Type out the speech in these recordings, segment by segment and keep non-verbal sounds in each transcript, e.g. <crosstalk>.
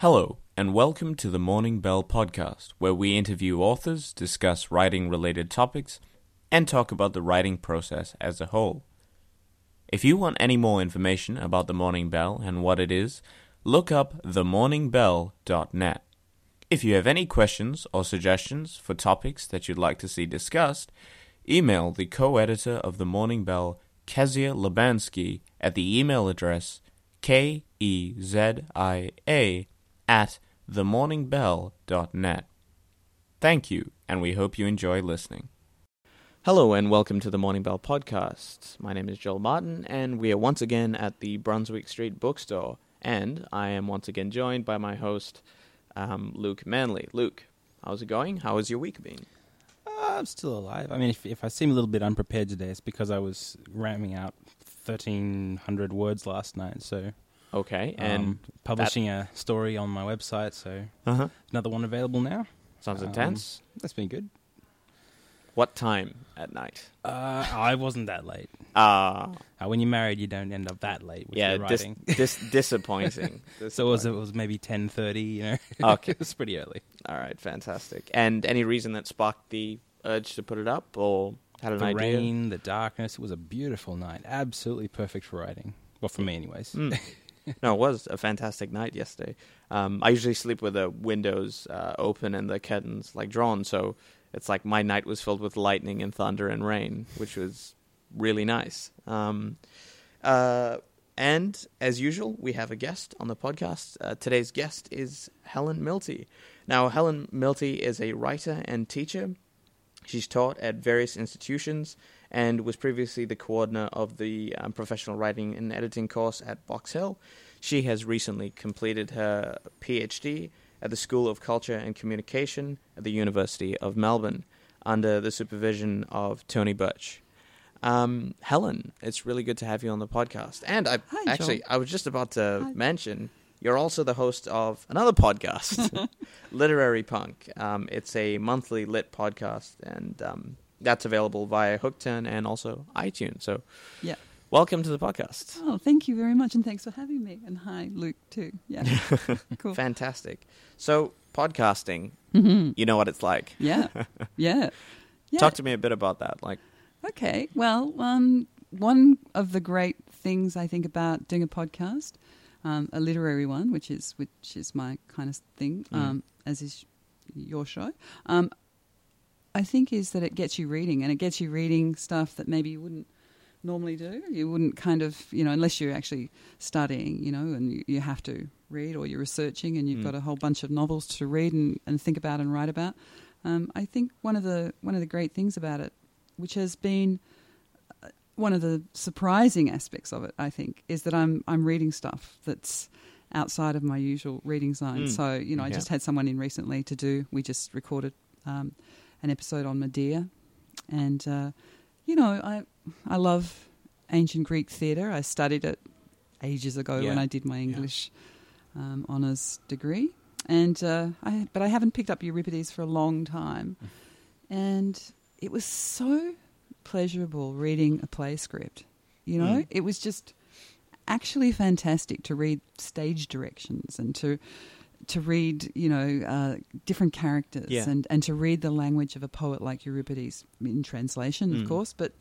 Hello, and welcome to the Morning Bell podcast, where we interview authors, discuss writing related topics, and talk about the writing process as a whole. If you want any more information about the Morning Bell and what it is, look up themorningbell.net. If you have any questions or suggestions for topics that you'd like to see discussed, email the co editor of the Morning Bell, Kezia Labansky, at the email address k e z i a at themorningbell.net. Thank you, and we hope you enjoy listening. Hello, and welcome to the Morning Bell podcast. My name is Joel Martin, and we are once again at the Brunswick Street bookstore. And I am once again joined by my host, um, Luke Manley. Luke, how's it going? How has your week been? Uh, I'm still alive. I mean, if, if I seem a little bit unprepared today, it's because I was ramming out 1,300 words last night. So, Okay, and um, publishing a story on my website. So, uh-huh. another one available now. sounds Um, intense. That's been good. What time at night? Uh, I wasn't that late. Ah, Uh, when you're married, you don't end up that late with yeah, dis- <laughs> dis- disappointing. <laughs> so it was, it was maybe 10.30, you know. <laughs> Okay. it was pretty early. All right, fantastic. And any reason that sparked the urge to put it up, or had an the idea? rain, the darkness. It was a beautiful night. Absolutely perfect for writing. Well, for me, anyways. Mm. <laughs> no, it was a fantastic night yesterday. Um, I usually sleep with the windows uh, open and the curtains like drawn, so it's like my night was filled with lightning and thunder and rain, which was really nice. Um, uh, and as usual, we have a guest on the podcast. Uh, today's guest is Helen Milte. Now, Helen Milte is a writer and teacher. She's taught at various institutions and was previously the coordinator of the um, professional writing and editing course at Box Hill. She has recently completed her PhD at the School of Culture and Communication at the University of Melbourne under the supervision of Tony Birch. Um, Helen, it's really good to have you on the podcast. And I Hi, actually, Joel. I was just about to Hi. mention you're also the host of another podcast, <laughs> Literary Punk. Um, it's a monthly lit podcast, and um, that's available via Hookturn and also iTunes. So, Yeah. welcome to the podcast. Oh, thank you very much, and thanks for having me. And hi, Luke, too. Yeah. <laughs> cool. Fantastic. So, podcasting, Mhm. you know what it's like. Yeah. <laughs> Yeah. Yeah. Talk to me a bit about that. Like, Okay. Well, um, one of the great things I think about doing a podcast, um, a literary one, which is which is my kind of thing, Mm. um, as is your show. Um, I think is that it gets you reading, and it gets you reading stuff that maybe you wouldn't normally do. You wouldn't kind of, you know, unless you're actually studying, you know, and you, you have to read or you're researching and you've Mm. got a whole bunch of novels to read and, and think about and write about. Um, I think one of the one of the great things about it, which has been one of the surprising aspects of it, I think, is that I'm I'm reading stuff that's outside of my usual reading zone. Mm. So you know, I Yeah. just had someone in recently to do. We just recorded um, an episode on Medea, and uh, you know, I I love ancient Greek theatre. I studied it ages ago when I did my English um, honors degree, and uh, I but I haven't picked up Euripides for a long time, and it was so pleasurable reading a play script. You know, Mm. it was just actually fantastic to read stage directions and to to read, you know, uh, different characters Yeah. and, and to read the language of a poet like Euripides in translation, Mm. of course, but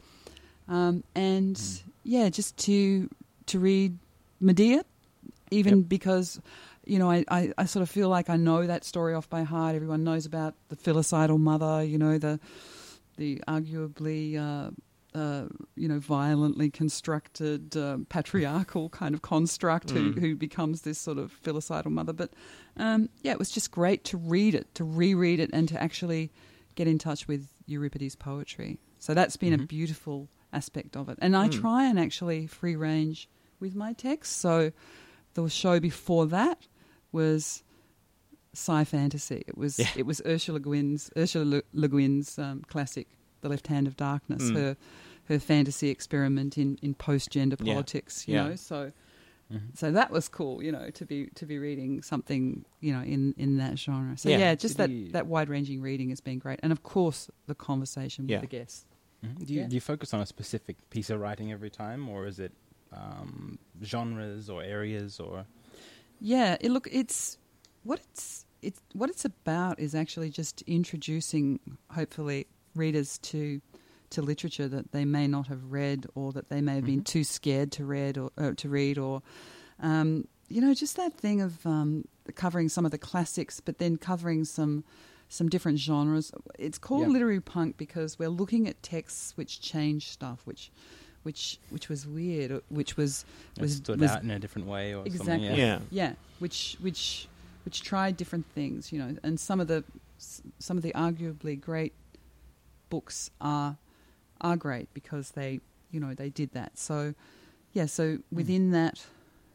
um, and yeah, just to to read Medea, even Yep. because you know I, I, I sort of feel like I know that story off by heart. Everyone knows about the filicidal mother, you know, the the arguably uh, uh, you know violently constructed uh, patriarchal kind of construct who, Mm. who becomes this sort of filicidal mother. But um, yeah, it was just great to read it, to reread it, and to actually get in touch with Euripides' poetry. So that's been a Mhm. beautiful aspect of it. And I Mm. try and actually free range with my text. So the show before that was sci fantasy. It was Yeah. it was Ursula Guin's Ursula Le, Le Guin's um, classic, The Left Hand of Darkness. Mm. Her her fantasy experiment in, in post gender Yeah. politics. You Yeah. know, so Mhm. so that was cool. You know, to be to be reading something you know in in that genre. So Yeah. yeah, just Did that you- that wide ranging reading has been great, and of course the conversation with the guests. Mhm. Do you, Yeah. do you focus on a specific piece of writing every time, or is it um, genres or areas or? Yeah, it, look, it's what it's it's what it's about is actually just introducing, hopefully, readers to to literature that they may not have read or that they may have been Mhm. too scared to read or uh, to read or um, you know just that thing of um, covering some of the classics but then covering some some different genres it's called Yeah. literary punk because we're looking at texts which change stuff which which which was weird which was It was stood was out in a different way or Exactly. something. Yeah. Yeah. yeah, which which which tried different things, you know, and some of the some of the arguably great books are are great because they you know they did that. So yeah, so within that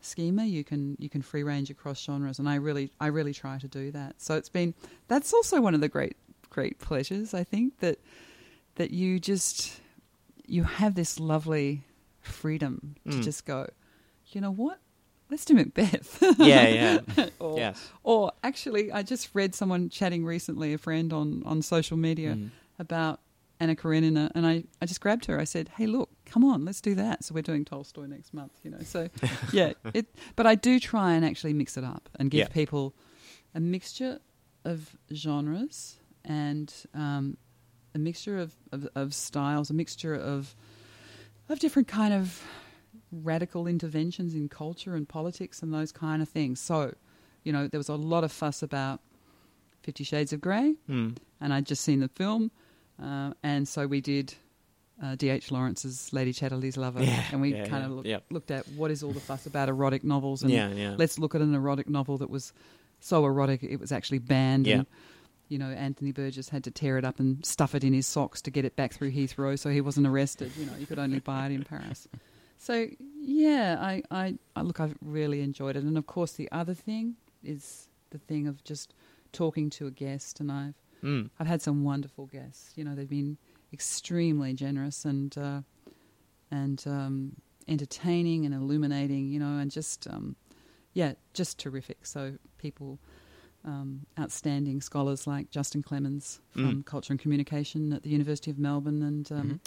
schema, you can you can free range across genres, and I really I really try to do that. So it's been that's also one of the great great pleasures I think that that you just you have this lovely freedom to Mm. just go, you know what? Let's do Macbeth. Yeah, yeah. <laughs> or, yes. or actually, I just read someone chatting recently, a friend on, on social media, Mm. About Anna Karenina, and I, I just grabbed her. I said, "Hey, look, come on, let's do that." So we're doing Tolstoy next month, you know. So <laughs> yeah, it. But I do try and actually mix it up and give Yeah. people a mixture of genres and um, a mixture of, of, of styles, a mixture of of different kind of radical interventions in culture and politics and those kind of things. So, you know, there was a lot of fuss about Fifty Shades of Grey, Mm. and I'd just seen the film, uh, and so we did uh, D.H. Lawrence's Lady Chatterley's Lover, Yeah, and we yeah, kind yeah, of look, yep. looked at what is all the fuss about erotic novels, and Yeah, yeah. let's look at an erotic novel that was so erotic it was actually banned. Yeah. And, you know, Anthony Burgess had to tear it up and stuff it in his socks to get it back through Heathrow, so he wasn't arrested. You know, you could only buy it in Paris. <laughs> So yeah, I, I, I look, I've really enjoyed it, and of course the other thing is the thing of just talking to a guest, and I've Mm. I've had some wonderful guests. You know, they've been extremely generous and uh, and um, entertaining and illuminating. You know, and just um, yeah, just terrific. So people, um, outstanding scholars like Justin Clemens from Mm. Culture and Communication at the University of Melbourne, and um, Mhm.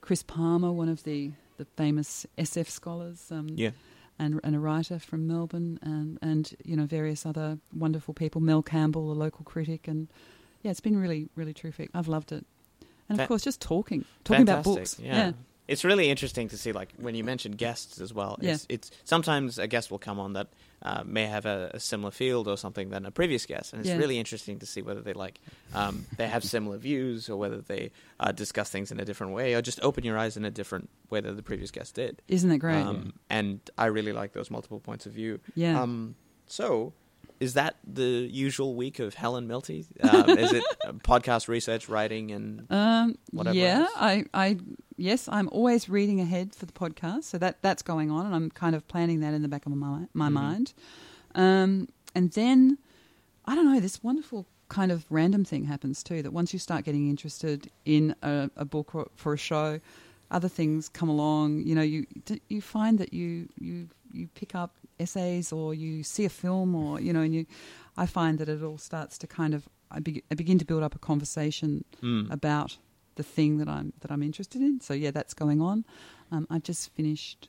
Chris Palmer, one of the the famous SF scholars. Um, Yeah. and, and a writer from Melbourne, and, and you know various other wonderful people. Mel Campbell, a local critic, and yeah, it's been really, really terrific. I've loved it, and Fa- of course, just talking, talking about Fantastic, books. Yeah. It's really interesting to see, like when you mentioned guests as well. It's, it's sometimes a guest will come on that uh, may have a, a similar field or something than a previous guest, and it's Yeah. really interesting to see whether they like um, they have similar views or whether they uh, discuss things in a different way or just open your eyes in a different way than the previous guest did. Isn't that great? Um, and I really like those multiple points of view. yeah. Um, so, is that the usual week of Helen Milte? Um, is it <laughs> podcast research, writing, and Um, whatever yeah, else. I, I, yes, I'm always reading ahead for the podcast, so that that's going on, and I'm kind of planning that in the back of my my Mhm. mind. Um, and then I don't know, this wonderful kind of random thing happens too. That once you start getting interested in a, a book or for a show, other things come along. You know, you you find that you you you pick up essays or you see a film or you know, and you. I find that it all starts to kind of I, be, I begin to build up a conversation Mm. about the thing that I'm that I'm interested in. So yeah, that's going on. Um, I've just finished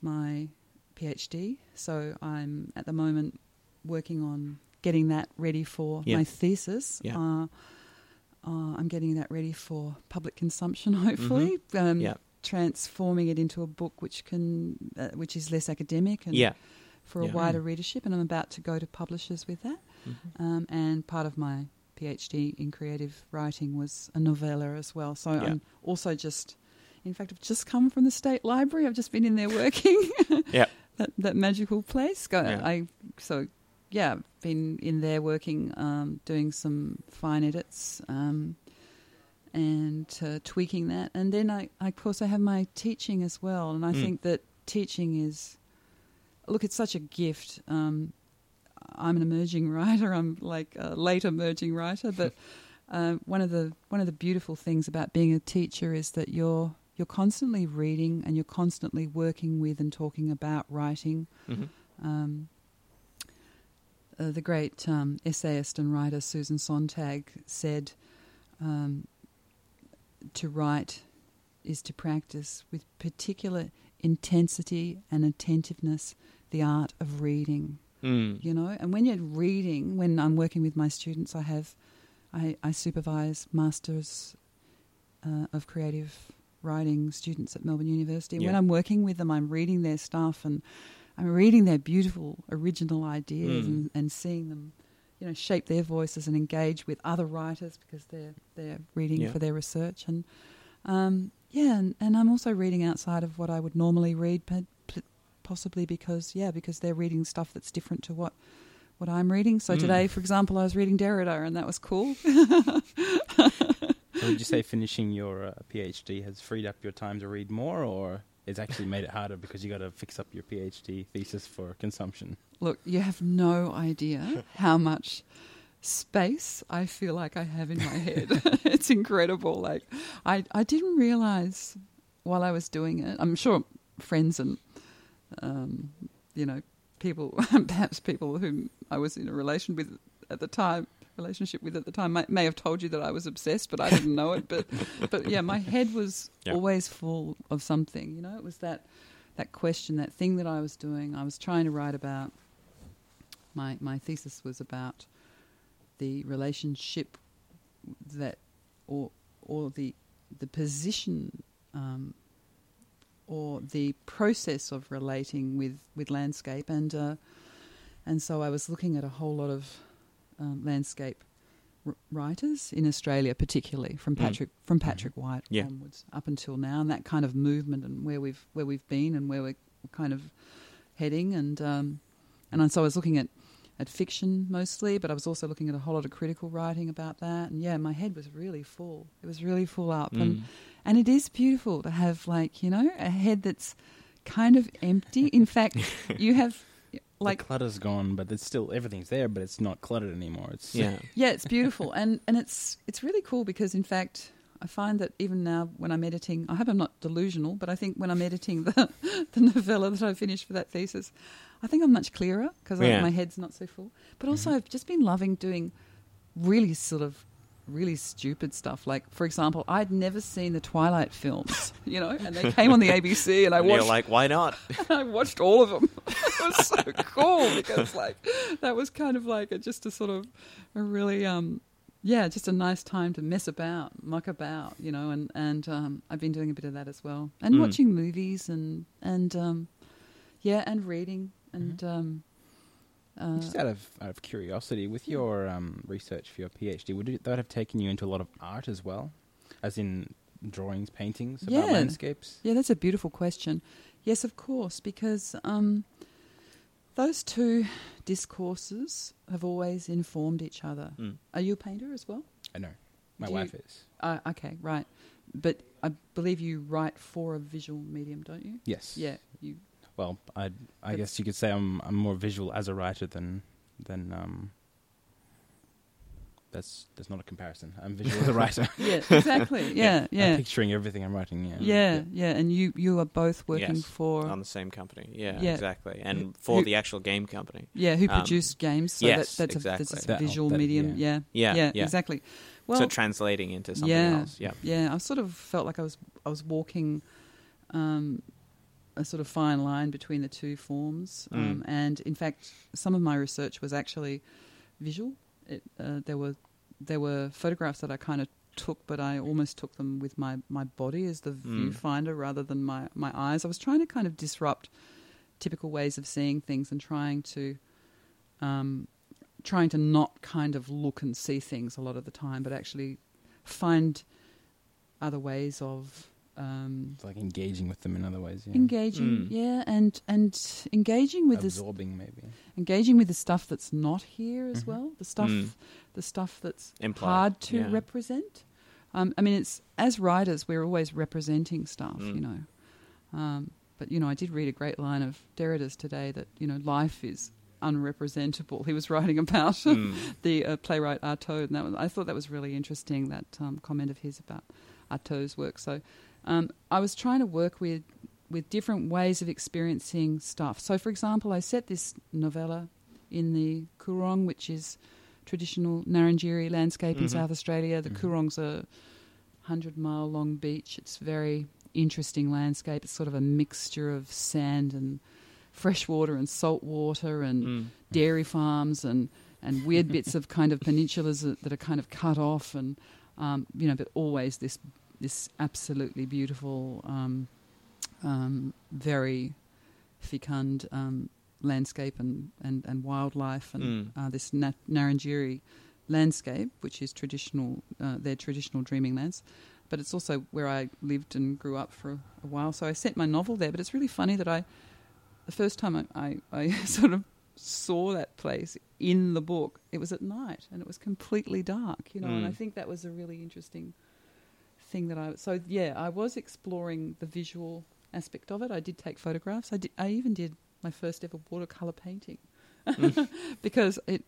my PhD, so I'm at the moment working on getting that ready for Yeah. my thesis. Yeah. Uh, uh, I'm getting that ready for public consumption, <laughs> hopefully. Um, Yeah. Transforming it into a book which can, uh, which is less academic and yeah. for a Yeah. wider readership, and I'm about to go to publishers with that. Mhm. Um, and part of my PhD in creative writing was a novella as well. So Yeah. I'm also just, in fact, I've just come from the State Library. I've just been in there working. <laughs> Yeah. that that magical place. Go, Yeah. I so yeah, been in there working, um, doing some fine edits. Um, and uh, tweaking that, and then I, I of course I have my teaching as well, and I Mm. think that teaching is, look, it's such a gift. Um, I'm an emerging <laughs> writer. I'm like a late emerging writer, but <laughs> uh, one of the one of the beautiful things about being a teacher is that you're you're constantly reading and you're constantly working with and talking about writing. Mhm. Um, uh, the great um, essayist and writer Susan Sontag said, um, "To write is to practice with particular intensity and attentiveness the art of reading." Mm. you know. And when you're reading, when I'm working with my students, I have, I, I supervise masters uh, of creative writing students at Melbourne University. And When I'm working with them, I'm reading their stuff and I'm reading their beautiful original ideas Mm. and, and seeing them, you know, shape their voices and engage with other writers because they're they're reading Yeah. for their research and um, yeah, and, and I'm also reading outside of what I would normally read, but possibly because yeah, because they're reading stuff that's different to what what I'm reading. So Mm. today, for example, I was reading Derrida, and that was cool. <laughs> So would you say finishing your uh, PhD has freed up your time to read more, or it's actually made it harder because you got to fix up your PhD thesis for consumption? Look, you have no idea <laughs> how much space I feel like I have in my head. <laughs> <laughs> it's incredible. Like I, I didn't realize while I was doing it. I'm sure friends and um, you know people, perhaps people whom I was in a relation with at the time, relationship with at the time, may, may have told you that I was obsessed, but I didn't know it. But <laughs> but yeah, my head was Yeah. always full of something. You know, it was that that question, that thing that I was doing. I was trying to write about. My my thesis was about the relationship that, or or the the position, um, or the process of relating with with landscape, and uh, and so I was looking at a whole lot of um, landscape r- writers in Australia, particularly from Mm. Patrick from Patrick White Yeah. onwards up until now, and that kind of movement and where we've where we've been and where we're kind of heading, and um, and so I was looking at at fiction mostly, but I was also looking at a whole lot of critical writing about that, and yeah, my head was really full. It was really full up, and Mm. and it is beautiful to have like you know a head that's kind of empty. In fact, <laughs> you have Like like clutter's gone, but it's still everything's there, but it's not cluttered anymore. It's Yeah. <laughs> yeah, it's beautiful, and and it's it's really cool because in fact. I find that even now when I'm editing, I hope I'm not delusional, but I think when I'm editing the, <laughs> the novella that I finished for that thesis, I think I'm much clearer because Yeah. my head's not so full. But also, mm-hmm. I've just been loving doing really sort of really stupid stuff. Like, for example, I'd never seen the Twilight films, <laughs> you know, and they came on the ABC, and I And you're watched like, why not? <laughs> I watched all of them. <laughs> it was so cool because like that was kind of like a, just a sort of a really um yeah just a nice time to mess about, muck about, you know. And and um, I've been doing a bit of that as well, and Mm. watching movies and and um, yeah, and reading and um, uh, Just out of out of curiosity, with your um, research for your PhD, would it, that have taken you into a lot of art as well, as in drawings, paintings about Yeah. landscapes? Yeah, that's a beautiful question. Yes, of course, because um, those two discourses have always informed each other. Mm. Are you a painter as well? I know, my Do you- wife is. Uh, okay, right. But I believe you write for a visual medium, don't you? Yes. Yeah, you. Well, I I That's- guess you could say I'm I'm more visual as a writer than than um. That's that's not a comparison. I'm <laughs> visual as a writer. Yeah, exactly. <laughs> Yeah, yeah. I'm yeah, picturing everything I'm writing. Yeah. yeah, yeah. And you, you are both working Yes, for. on the same company. Yeah, Yeah. exactly. Who- And for who- the actual game company. yeah, who um, produce games? So yes, that, that's, a, that's a That- visual that- medium. yeah. Yeah, Yeah, yeah. exactly. Well, so translating into something yeah, else. Yeah. Yeah, I sort of felt like I was I was walking um, a sort of fine line between the two forms, um, Mm. and in fact, some of my research was actually visual. It, uh, there were there were photographs that I kind of took, but I almost took them with my, my body as the Mm. viewfinder rather than my, my eyes. I was trying to kind of disrupt typical ways of seeing things and trying to um, trying to not kind of look and see things a lot of the time, but actually find other ways of um, It's like engaging with them in other ways. Yeah. engaging. Mm. Yeah, and and engaging with this, Absorbing, maybe. engaging with the stuff that's not here as Mhm. well. The stuff, Mm. the stuff that's Implied, hard to yeah. represent. Um, I mean, it's as writers, we're always representing stuff, Mm. you know. Um, but you know, I did read a great line of Derrida's today that you know life is unrepresentable. He was writing about <laughs> Mm. the uh, playwright Artaud, and that was, I thought that was really interesting. That um, comment of his about Artaud's work. So um, I was trying to work with with different ways of experiencing stuff. So, for example, I set this novella in the Coorong, which is traditional Ngarrindjeri landscape in Mhm. South Australia. The Mhm. Coorong's a hundred mile long beach. It's very interesting landscape. It's sort of a mixture of sand and fresh water and salt water and Mm. dairy farms and and weird bits of kind of peninsulas that, that are kind of cut off and um, you know, but always this this absolutely beautiful, um, um, very fecund um, landscape and, and, and wildlife and Mm. uh, this Nat- Ngarrindjeri landscape, which is traditional, uh, their traditional dreaming lands. But it's also where I lived and grew up for a, while. So I sent my novel there. But it's really funny that I, the first time I, I, I <laughs> sort of saw that place in the book, it was at night and it was completely dark, you know. And I Mm. think that was a really interesting thing that I. So yeah, I was exploring the visual aspect of it. I did take photographs. I did. I even did my first ever watercolor painting <laughs> because it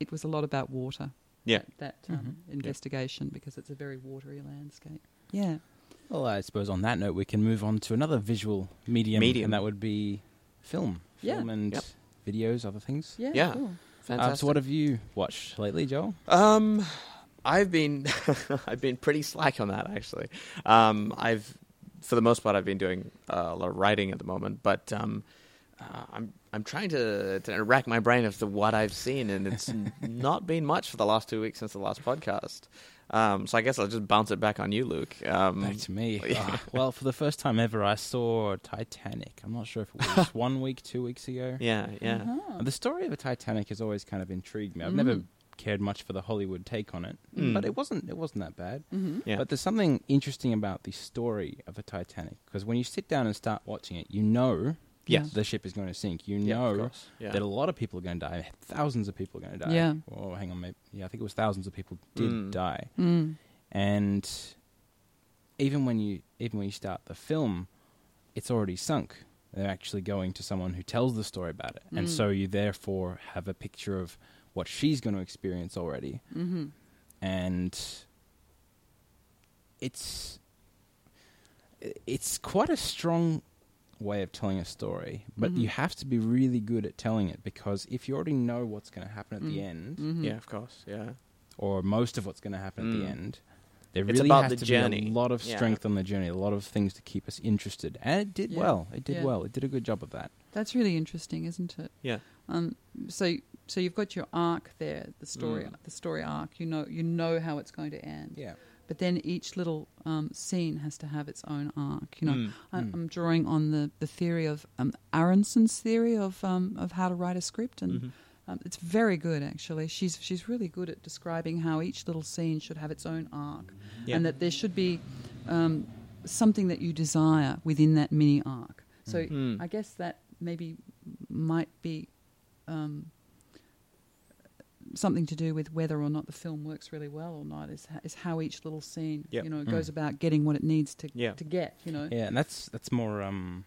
it was a lot about water. Yeah. That um, investigation because it's a very watery landscape. Yeah. Well, I suppose on that note, we can move on to another visual medium, Medium. and that would be film, Yeah. film and Yep. videos, other things. Yeah. Yeah. Cool. Fantastic. Uh, so, what have you watched lately, Joel? Um, I've been <laughs> I've been pretty slack on that actually. Um, I've for the most part I've been doing uh, a lot of writing at the moment, but um, uh, I'm I'm trying to, to rack my brain as to what I've seen, and it's <laughs> not been much for the last two weeks since the last podcast. Um, so I guess I'll just bounce it back on you, Luke. Um, Back to me. <laughs> yeah. Ah, well, for the first time ever, I saw Titanic. I'm not sure if it was one week, two weeks ago. yeah, yeah, Uh-huh. The story of the Titanic has always kind of intrigued me. I've Mm. never cared much for the Hollywood take on it, Mm. but it wasn't. It wasn't that bad. Mm-hmm. yeah. But there's something interesting about the story of the Titanic because when you sit down and start watching it, you know Yes. the ship is going to sink. You Yeah, know course. Yeah. that a lot of people are going to die. Thousands of people are going to die. Yeah. Oh, hang on, maybe. Yeah, I think it was thousands of people did Mm. die. Mm. And even when you even when you start the film, it's already sunk. They're actually going to someone who tells the story about it, and Mm. so you therefore have a picture of what she's going to experience already, Mm-hmm. and it's it's quite a strong way of telling a story, but Mhm. you have to be really good at telling it because if you already know what's going to happen at the Mm. end, Mm-hmm. yeah, of course. Yeah. or most of what's going to happen at Mm. the end. There It's really about has the to journey. be a lot of Yeah. strength on the journey, a lot of things to keep us interested, and it did Yeah. well. It did Yeah. well. It did a good job of that. That's really interesting, isn't it? Yeah. Um, so so you've got your arc there, the story, Mm. the story arc. You know, you know how it's going to end. Yeah. But then each little um, scene has to have its own arc. You know, Mm. I, Mm. I'm drawing on the, the theory of um, Aronson's theory of um, of how to write a script, and Mhm. um, it's very good actually. She's she's really good at describing how each little scene should have its own arc, Yeah. and that there should be um, something that you desire within that mini arc. So Mm. I guess that maybe might be um, something to do with whether or not the film works really well or not. Is is how each little scene Yep. you know Mm. goes about getting what it needs to Yeah. to get. You know. Yeah, and that's that's more. Um,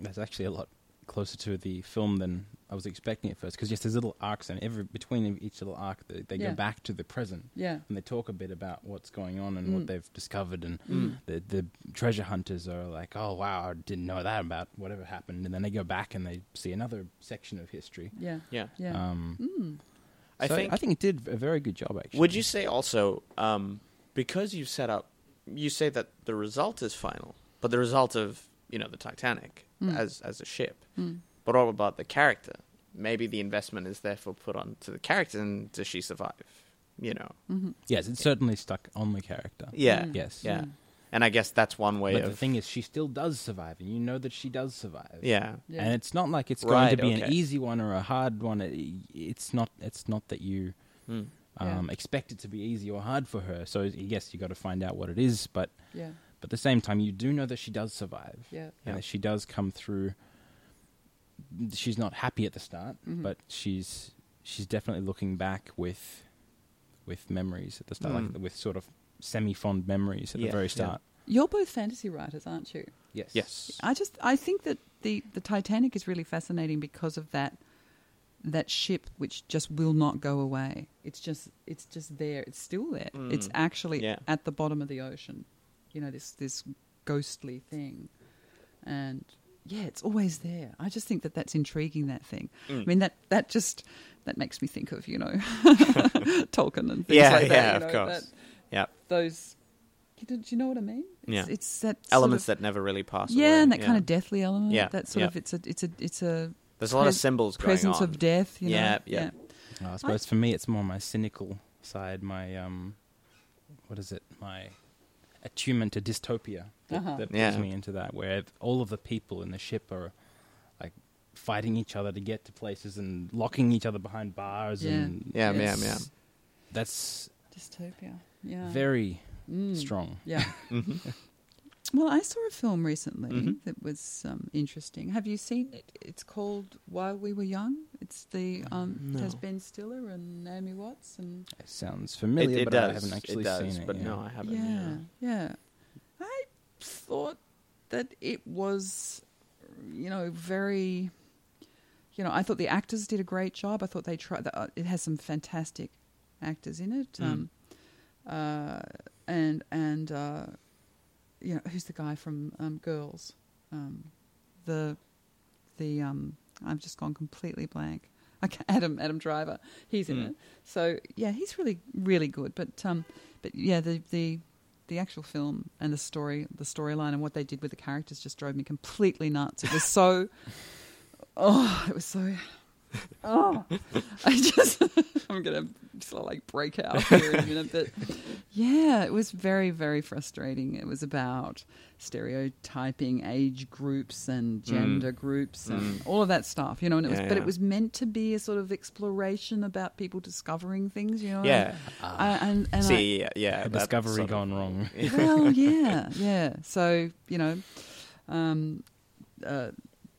that's actually a lot closer to the film than I was expecting at first. Because yes, there's little arcs, and every between each little arc, they, they Yeah. go back to the present Yeah. and they talk a bit about what's going on and Mm. what they've discovered and. Mm. The, the treasure hunters are like, oh wow, I didn't know that about whatever happened, and then they go back and they see another section of history. Yeah. Yeah. Yeah. Um, mm. I so think I think it did a very good job actually. Would you say also um, because you set up, you say that the result is final, but the result of you know the Titanic Mm. as as a ship, Mm. but all about the character. Maybe the investment is therefore put on to the character, and does she survive? You know, hmm Yes, it's certainly stuck on the character. yeah, Mm. Yes. yeah. And I guess that's one way But of the thing is, she still does survive, and you know that she does survive. yeah, Yeah. And it's not like it's Right, going to be an easy one or a hard one. It- It's not. It's not that you Mm. Yeah. um, expect it to be easy or hard for her. So yes, you got to find out what it is. But yeah. But at the same time, you do know that she does survive. Yeah. And Yeah. that she does come through. She's not happy at the start, Mhm. but she's she's definitely looking back with with memories at the start, Mm. like with sort of semi fond memories at Yeah, the very yeah. start. You're both fantasy writers, aren't you? Yes. yes, I just I think that the the Titanic is really fascinating because of that that ship which just will not go away. It's just it's just there. It's still there. It's Mm. actually Yeah. at the bottom of the ocean. You know this this ghostly thing, and yeah, it's always there. I just think that that's intriguing. That thing. Mm. I mean that that just that makes me think of you know <laughs> <laughs> Tolkien and things Yeah, like that. yeah, you of course. yeah, those. Do you know what I mean? It's, Yeah. it's that sort elements of- that never really pass away. yeah, away. and that kind of deathly element. Yeah, that sort yeah. of it's a it's a it's a There's a lot of pres- symbols going presence on. of death. You Yeah, know? yeah. I suppose for me, it's more my cynical side, my um, what is it? My attunement to dystopia that, Uh-huh. that Yeah. pulls me into that, where all of the people in the ship are like fighting each other to get to places and locking each other behind bars, Yeah. and Yeah, yeah, it's- yeah. That's Dystopia. Yeah. very Mm. strong. Yeah. <laughs> hmm <laughs> Well, I saw a film recently Mhm. that was um, interesting. Have you seen it? It's called While We Were Young. It's the um, it has Ben Stiller and Naomi Watts and It sounds familiar, it but does. I haven't actually it does, seen it. but yeah. no, I haven't. yeah, yeah. I thought that it was, you know, very. You know, I thought the actors did a great job. I thought they tried. Uh, it has some fantastic actors in it. Mm. Um, uh, and and uh, you know, who's the guy from um, Girls? Um, the the um, I've just gone completely blank. <laughs> Okay, Adam Adam Driver, he's in Mm. it. So yeah, he's really really good. But um, but yeah, the the the actual film and the story, the storyline, and what they did with the characters just drove me completely nuts. It was so, <laughs> oh, it was so, oh, <laughs> I just, <laughs> I'm gonna sort of like break out here in a minute, but <laughs> yeah, it was very very frustrating. It was about stereotyping age groups and gender groups and Mm. all of that stuff, you know. And it was, Yeah, but yeah. it was meant to be a sort of exploration about people discovering things, you know. Yeah. I, and and I, See, yeah, yeah. A discovery sort of- gone wrong. well, yeah, yeah. So you know, um, uh,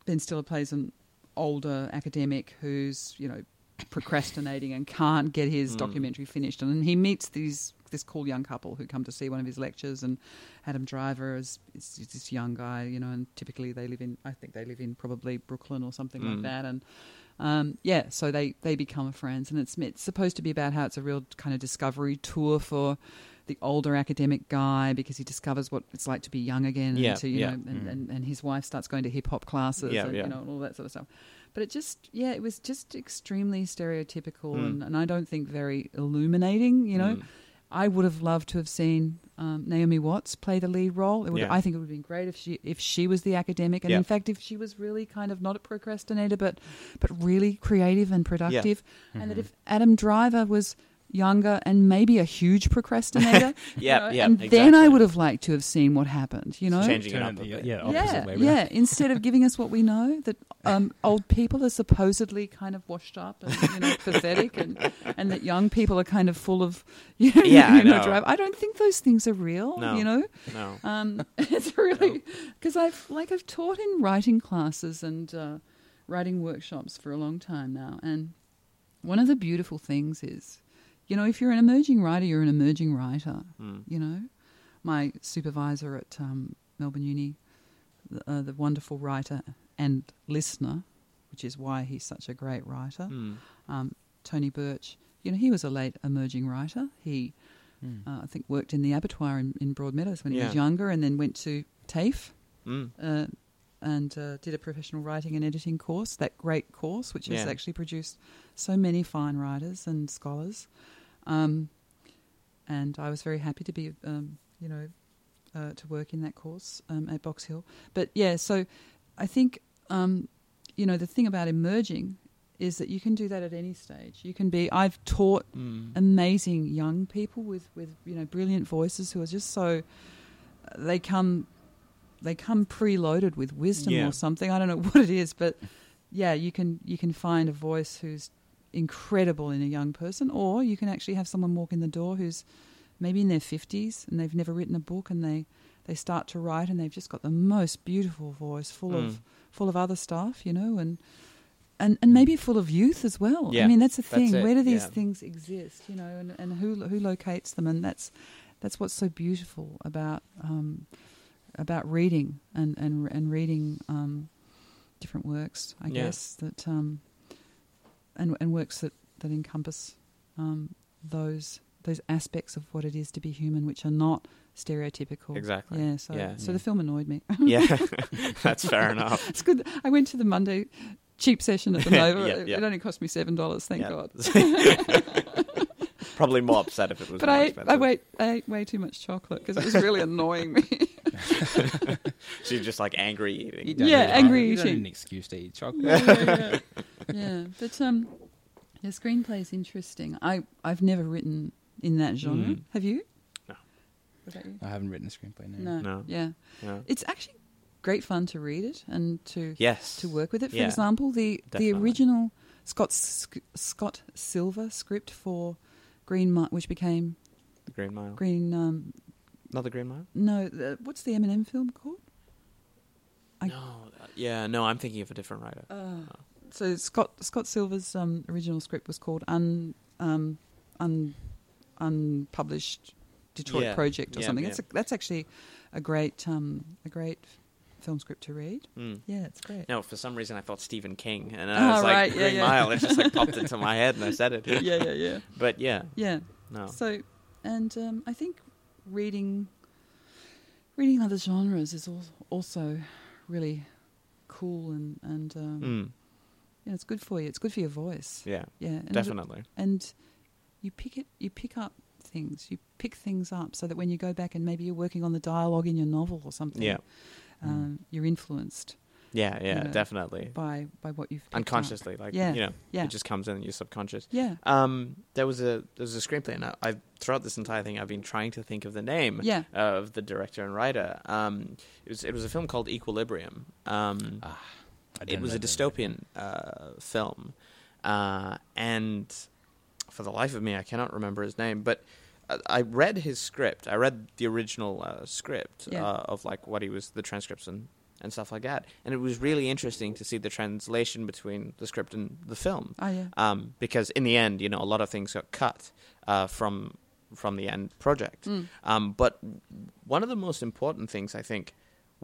Ben Stiller plays an older academic who's you know procrastinating and can't get his Mm. documentary finished, and he meets these this cool young couple who come to see one of his lectures, and Adam Driver is, is, is this young guy, you know, and typically they live in I think they live in probably Brooklyn or something Mm. like that, and. Um, yeah, so they, they become friends, and it's it's supposed to be about how it's a real kind of discovery tour for the older academic guy because he discovers what it's like to be young again, Yeah, and to you yeah. know, and, Mm. and, and his wife starts going to hip hop classes, Yeah, and yeah. you know, and all that sort of stuff. But it just, yeah, it was just extremely stereotypical, Mm. and, and I don't think very illuminating. You know, Mm. I would have loved to have seen um, Naomi Watts play the lead role. It would, Yeah. I think it would have been great if she if she was the academic, and Yeah. in fact, if she was really kind of not a procrastinator, but but really creative and productive, and that Mhm. if Adam Driver was younger and maybe a huge procrastinator, <laughs> you Yeah, know, yeah, and then I would have liked to have seen what happened. You know, Changing it Turn up it a the- bit. yeah, opposite yeah, way around. yeah. Instead of giving us what we know, that um, old people are supposedly kind of washed up and you know pathetic, and and that young people are kind of full of <laughs> you know, Yeah, I you know, know. drive. I don't think those things are real. No. You know, No. um, <laughs> it's really because I've like I've taught in writing classes and uh, writing workshops for a long time now, and one of the beautiful things is, you know, if you're an emerging writer, you're an emerging writer. Mm. You know, my supervisor at um, Melbourne Uni, the, uh, the wonderful writer and listener, which is why he's such a great writer, Mm. um, Tony Birch. You know, he was a late emerging writer. He Mm. uh, I think worked in the abattoir in, in Broadmeadows when he was younger, and then went to TAFE Mm. uh, and uh, did a professional writing and editing course. That great course, which has actually produced so many fine writers and scholars. Um, and I was very happy to be, um, you know, uh, to work in that course um, at Box Hill. But yeah, so I think, um, you know, the thing about emerging is that you can do that at any stage. You can be. I've taught Mm. amazing young people with, with you know brilliant voices who are just so they come they come preloaded with wisdom Yeah. or something. I don't know <laughs> what it is, but yeah, you can you can find a voice who's incredible in a young person, or you can actually have someone walk in the door who's maybe in their fifties and they've never written a book and they they start to write and they've just got the most beautiful voice, full Mm. of full of other stuff, you know, and and and maybe full of youth as well. Yeah, I mean, that's the thing. it, Where do these yeah. things exist, you know, and, and who who locates them? And that's that's what's so beautiful about um, about reading and and and reading um, different works. I Yeah. guess that um, and and works that that encompass um, those those aspects of what it is to be human, which are not stereotypical. Exactly. Yeah. So Yeah. so the film annoyed me. <laughs> Yeah, <laughs> that's fair enough. it's good. I went to the Monday cheap session at the <laughs> Nova. Yeah, It- yeah. It only cost me seven dollars. Thank Yeah. God. Probably more upset if it was But more I, expensive. I, wait, I ate way too much chocolate because it was really annoying me. She's just like angry eating. You don't Yeah, need- angry You don't eating. need an excuse to eat chocolate. Yeah, but um, the screenplay is interesting. I I've never written in that genre. Mm. Have you? No. You? I haven't written a screenplay. No. No. No. Yeah, Yeah. it's actually great fun to read it and to Yes. to work with it. For Yeah. example, the Definitely. the original Scott Sc- Scott Silver script for Green Mile, which became The Green Mile. Green. Um, Not the Green Mile. no, the, what's the Eminem film called? I- no. uh, Yeah. No, I'm thinking of a different writer. Uh, so Scott Scott Silver's um, original script was called un, um, un unpublished Detroit Yeah, Project or yeah, something. yeah. That's a, that's actually a great um, a great film script to read. Mm. Yeah, it's great. No, for some reason I thought Stephen King, and I Oh, was like right, Green yeah. Mile. It just like <laughs> popped into my head, and I said it. yeah, yeah, yeah, <laughs> But yeah, yeah. no. So, and um, I think reading reading other genres is also really cool and and um, Mm. Yeah, it's good for you. It's good for your voice. Yeah, Yeah, and it- definitely. and you pick it you pick up things you pick things up so that when you go back and maybe you're working on the dialogue in your novel or something Yeah, um, you're influenced yeah, yeah, know, definitely. by by what you've picked up. Unconsciously, like Yeah, you know, yeah. it just comes in your subconscious. yeah Um, there was a there was a screenplay, and I, I throughout this entire thing, I've been trying to think of the name yeah of the director and writer. Um, it was it was a film called Equilibrium. Um, I it was a dystopian uh, film, uh, and for the life of me, I cannot remember his name. But I- I read his script. I read the original uh, script Yeah. uh, of like what he was, the transcripts and, and stuff like that. And it was really interesting to see the translation between the script and the film, oh yeah um, because in the end, you know, a lot of things got cut uh, from from the end project. Mm. Um, but one of the most important things I think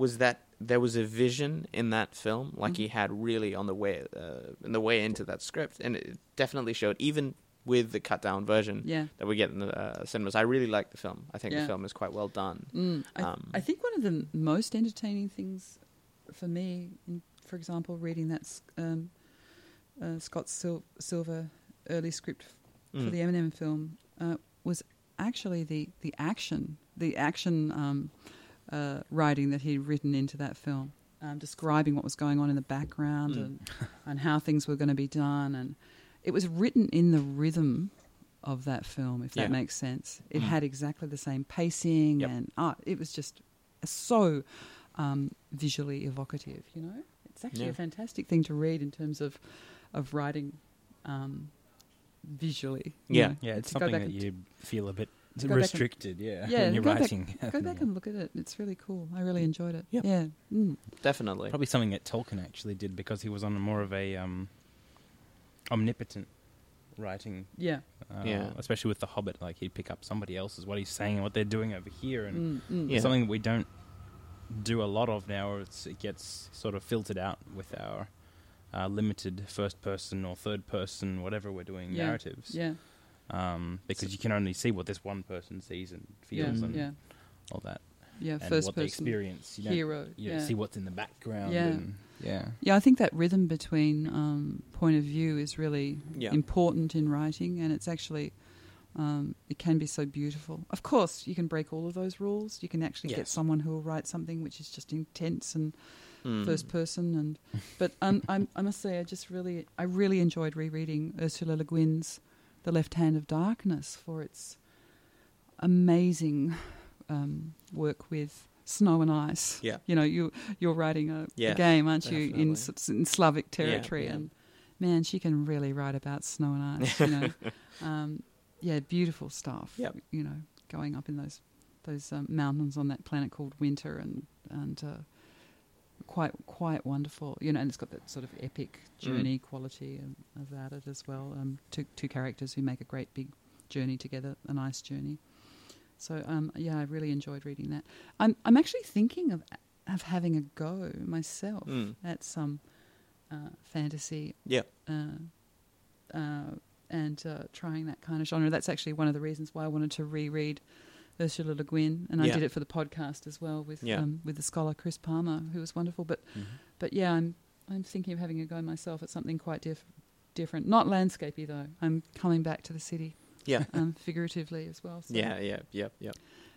was that there was a vision in that film, like he Mhm. had really on the way uh, in the way into that script, and it definitely showed even with the cut down version yeah that we get in the uh, cinemas. I really like the film. I think Yeah. the film is quite well done. Mm, I, Um, I think one of the most entertaining things for me, in, for example, reading that um, uh, Scott Sil- Silver early script for Mm. the Eminem film uh, was actually the, the action, the action um, uh, writing that he'd written into that film, um, describing what was going on in the background Mm. and, <laughs> and how things were going to be done. And it was written in the rhythm of that film, if that makes sense. It Mm. had exactly the same pacing Yep. and art. It was just so um, visually evocative, you know? It's actually Yeah. a fantastic thing to read in terms of, of writing um, visually. you Yeah. know, Yeah, it's something that and- you feel a bit to go back and- restricted. yeah, Yeah, <laughs> when you're go back- Go back and look at it. It's really cool. I really enjoyed it. Yeah. Yeah. Mm. Definitely. Probably something that Tolkien actually did because he was on a more of a um, omnipotent writing. Yeah. Uh, Yeah. Especially with The Hobbit, like he'd pick up somebody else's what he's saying and what they're doing over here, and Mm, mm. Yeah. something that we don't do a lot of now. It's, it gets sort of filtered out with our uh, limited first person or third person, whatever we're doing Yeah. narratives. Yeah. Um, because you can only see what this one person sees and Yeah. feels and Yeah. all that, Yeah. and First what they person experience. You don't, hero. you don't yeah. see what's in the background. Yeah. And, yeah. Yeah, I think that rhythm between um, point of view is really Yeah. important in writing, and it's actually um, it can be so beautiful. Of course, you can break all of those rules. You can actually get someone who will write something which is just intense and Mm. first person. And but um, I'm, I must say, I just really, I really enjoyed rereading Ursula Le Guin's *The Left Hand of Darkness* for its amazing um, work with snow and ice. Yeah. you know, you you're writing a, a game, aren't you, in, in Slavic territory, yeah. and man, she can really write about snow and ice. You know, <laughs> um, yeah, beautiful stuff. Yep. You know, going up in those those um, mountains on that planet called Winter, and and uh, quite quite wonderful. You know, and it's got that sort of epic Mm. journey quality um, about it as well. Um, two two characters who make a great big journey together, a nice journey. So um, yeah, I really enjoyed reading that. I'm I'm actually thinking of of having a go myself Mm. at some uh, fantasy Yeah. uh, uh, and uh, trying that kind of genre. That's actually one of the reasons why I wanted to reread Ursula Le Guin, and I did it for the podcast as well with Yeah. um, with the scholar Chris Palmer, who was wonderful. But but yeah, I'm I'm thinking of having a go myself at something quite diff- different. Not landscapey though. I'm coming back to the city, Yeah. <laughs> um, figuratively as well. So Yeah. Yeah. Yep. Yep.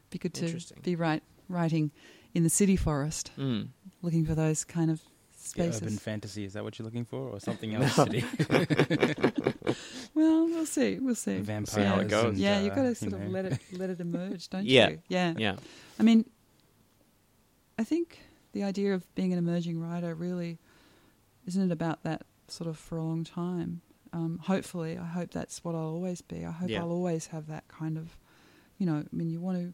be good to be right writing in the city forest, Mm. looking for those kind of Yeah, spaces. urban fantasy, is that what you're looking for? Or something <laughs> else? <laughs> City? <laughs> well, we'll see. We'll see. Vampires. how it goes. yeah, you've uh, got to you sort of let it let it emerge, don't Yeah. you? Yeah. Yeah. I mean, I think the idea of being an emerging writer really isn't it about that sort of for a long time. Um, hopefully, I hope that's what I'll always be. I hope Yeah. I'll always have that kind of, you know. I mean, you want to,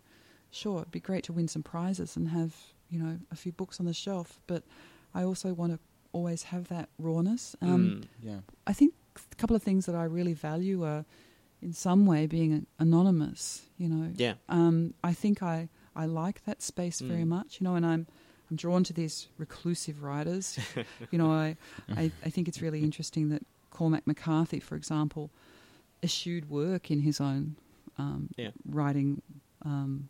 sure, it'd be great to win some prizes and have you know a few books on the shelf, but I also want to always have that rawness. Um, Mm. Yeah. I think a couple of things that I really value are, in some way, being anonymous. You know, Yeah. um, I think I, I like that space very Mm. much. You know, and I'm I'm drawn to these reclusive writers. <laughs> you know, I, I I think it's really interesting that Cormac McCarthy, for example, eschewed work in his own um, Yeah. writing um,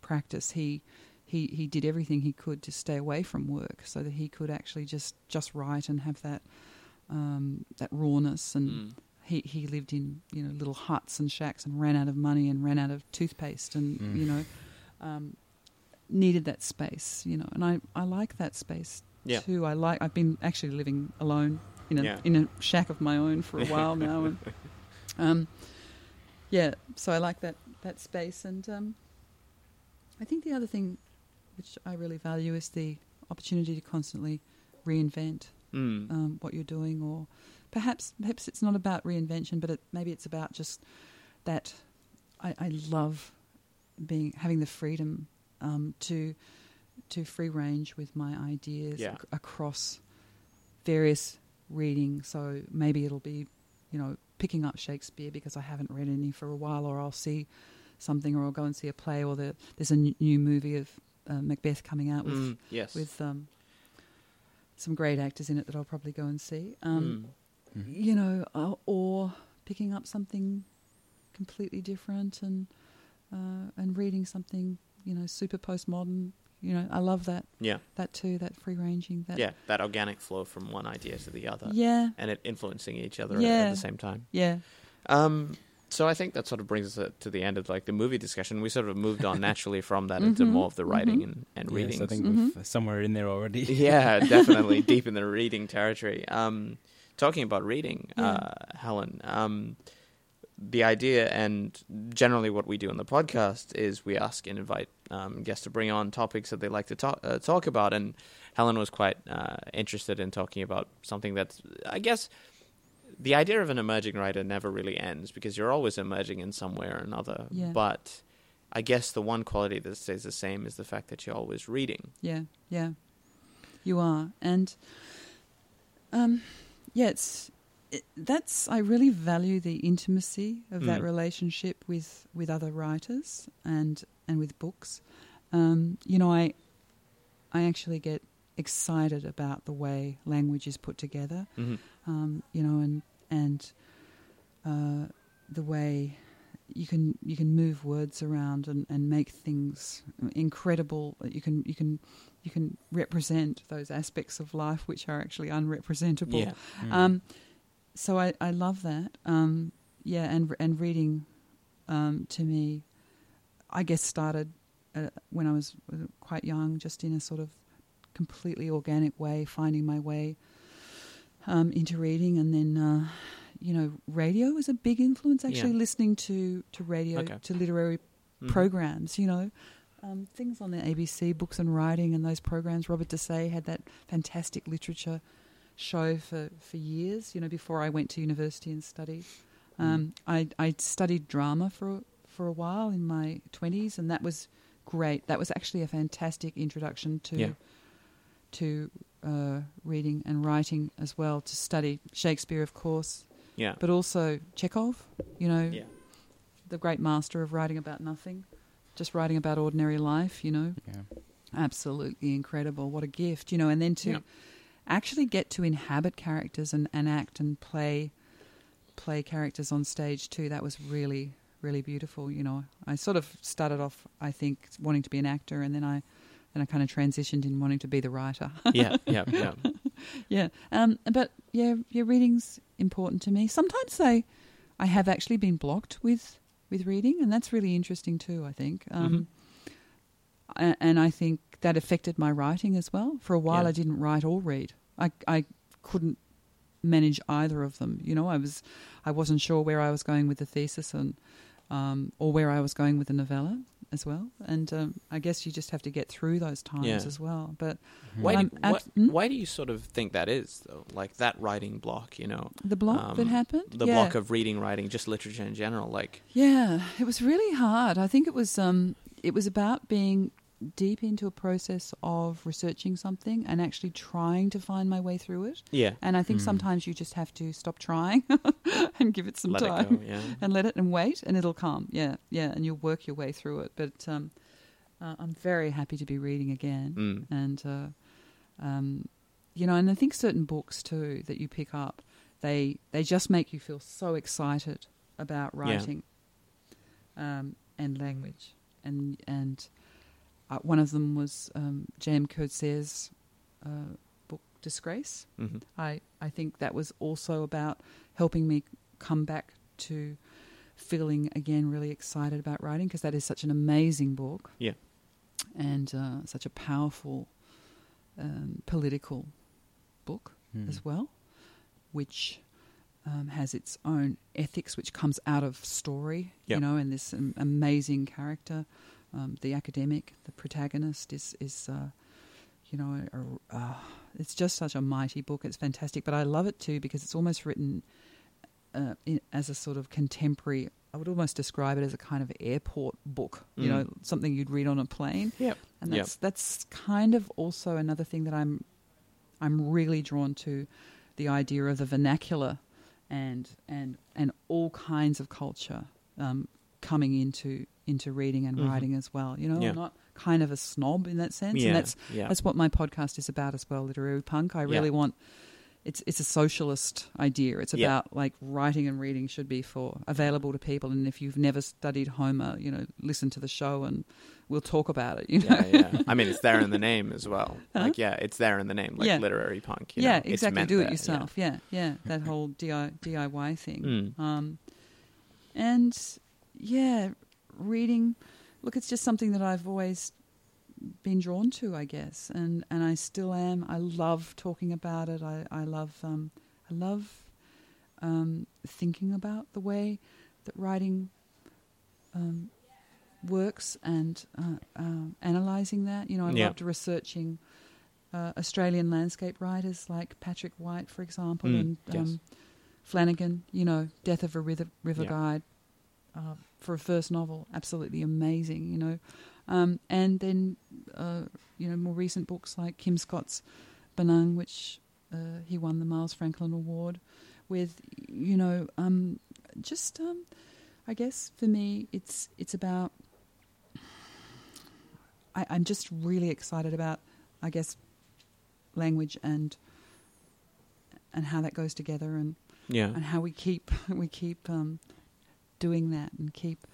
practice. He he he did everything he could to stay away from work so that he could actually just just write and have that um, that rawness and Mm. he, he lived in you know little huts and shacks and ran out of money and ran out of toothpaste and Mm. you know um, needed that space you know and I, I like that space Yeah. too I like I've been actually living alone in a Yeah. in a shack of my own for a while now and <laughs> um, yeah so I like that that space and um, I think the other thing which I really value is the opportunity to constantly reinvent Mm. um, what you're doing, or perhaps perhaps it's not about reinvention, but it, maybe it's about just that. I, I love being having the freedom um, to to free range with my ideas Yeah. ac- across various reading. So maybe it'll be, you know, picking up Shakespeare because I haven't read any for a while, or I'll see something, or I'll go and see a play, or the, there's a new movie of uh, Macbeth coming out with Mm. Yes. with um, some great actors in it that I'll probably go and see. Um, Mm. Mhm. You know, uh, or picking up something completely different and uh, and reading something you know super postmodern. You know, I love that Yeah. that too. That free ranging. That Yeah. That organic flow from one idea to the other. yeah, And it influencing each other at- at the same time. yeah. Um, so I think that sort of brings us uh, to the end of like the movie discussion. We sort of moved on <laughs> naturally from that into Mhm, more of the writing mhm. and, and Yes. I think Mhm. we're somewhere in there already. <laughs> yeah, definitely <laughs> deep in the reading territory. Um, talking about reading, Yeah. uh, Helen, um, the idea and generally what we do on the podcast is we ask and invite um, guests to bring on topics that they like to talk uh, talk about. And Helen was quite uh, interested in talking about something that's, I guess, the idea of an emerging writer never really ends because you're always emerging in some way or another. Yeah. But I guess the one quality that stays the same is the fact that you're always reading. Yeah, yeah, you are, and um, yeah, it's it, that's I really value the intimacy of that Mm. relationship with with other writers and and with books. Um, you know, I I actually get excited about the way language is put together. Mm-hmm. Um, you know, and and uh, the way you can you can move words around and, and make things incredible. You can you can you can represent those aspects of life which are actually unrepresentable. Yeah. Mm. Um, so I, I love that. Um, yeah, and and reading um, to me, I guess started uh, when I was uh, quite young, just in a sort of completely organic way, finding my way um, into reading, and then uh, you know, radio was a big influence. Actually, Yeah. listening to to radio, Okay. to literary Mhm. programs, you know. Um, things on the ABC, books and writing, and those programs. Robert Dessaix had that fantastic literature show for, for years. You know, before I went to university and studied, um, I I studied drama for for a while in my twenties, and that was great. That was actually a fantastic introduction to Yeah. to uh, reading and writing as well. To study Shakespeare, of course, Yeah. but also Chekhov. You know, yeah. the great master of writing about nothing, just writing about ordinary life, you know. yeah. Absolutely incredible. What a gift, you know. And then to Yeah. actually get to inhabit characters and, and act and play play characters on stage too, that was really, really beautiful, you know. I sort of started off, I think, wanting to be an actor and then I then I kind of transitioned in wanting to be the writer. yeah, yeah, yeah. <laughs> yeah. Um, but yeah, your reading's important to me. Sometimes I, I have actually been blocked with with reading, and that's really interesting too. I think. Um, a- and I think that affected my writing as well. For a while, Yeah. I didn't write or read. I I couldn't manage either of them. You know, I was I wasn't sure where I was going with the thesis and um, or where I was going with the novella as well. And um, I guess you just have to get through those times Yeah. as well. But Why, Um, do, ab- why, hmm? why do you sort of think that is, though? Like that writing block, you know? the block that Um, happened, The yeah. block of reading, writing, just literature in general. Like, Yeah, it was really hard. I think it was um, it was about being deep into a process of researching something and actually trying to find my way through it. yeah, And I think Mm. sometimes you just have to stop trying <laughs> and give it some let time it go. Yeah. and let it and wait, and it'll come. Yeah, yeah, and you'll work your way through it. But um, uh, I'm very happy to be reading again, Mm. and uh, um, you know, and I think certain books too that you pick up, they they just make you feel so excited about Yeah. writing um, and language, and and uh, one of them was um, J.M. Coetzee's uh, book Disgrace. hmm I, I think that was also about helping me come back to feeling again really excited about writing because that is such an amazing book. Yeah. And uh, such a powerful um, political book Hmm. as well, which um, has its own ethics, which comes out of story, Yep. you know, and this um, amazing character, um, the academic, the protagonist is is, uh, you know, a, uh, it's just such a mighty book. It's fantastic, but I love it too because it's almost written uh, in, as a sort of contemporary. I would almost describe it as a kind of airport book, you Mm. know, something you'd read on a plane. Yep. And Yep. that's that's kind of also another thing that I'm I'm really drawn to the idea of the vernacular and and and all kinds of culture um, coming into into reading and Mhm. writing as well. You know, Yeah. I'm not kind of a snob in that sense, Yeah. and that's yeah. that's what my podcast is about as well. Literary punk. I Yeah. really want. It's it's a socialist idea. It's Yeah. about like writing and reading should be for available to people. And if you've never studied Homer, you know, listen to the show and we'll talk about it. You know, yeah, yeah. I mean, it's there in the <laughs> name as well. Huh? Like, yeah, it's there in the name, like Yeah. literary punk. You yeah, know? Exactly. Do there, it yourself. Yeah, yeah. That whole DIY thing. Mm. Um, and yeah, reading. Look, it's just something that I've always been drawn to, I guess, and and I still am. I love talking about it. I I love um, I love um, thinking about the way that writing um, works and uh, uh, analysing that. You know, I Yeah. loved researching uh, Australian landscape writers like Patrick White, for example, Mm, and yes. um, Flanagan. You know, Death of a River, River Yeah. Guide uh, for a first novel, absolutely amazing. You know, um, and then uh, you know more recent books like Kim Scott's Benang, which uh, he won the Miles Franklin Award with. You know, um, just um, I guess for me, it's it's about. I, I'm just really excited about, I guess, language and and how that goes together and, Yeah. and how we keep <laughs> we keep um, doing that and keep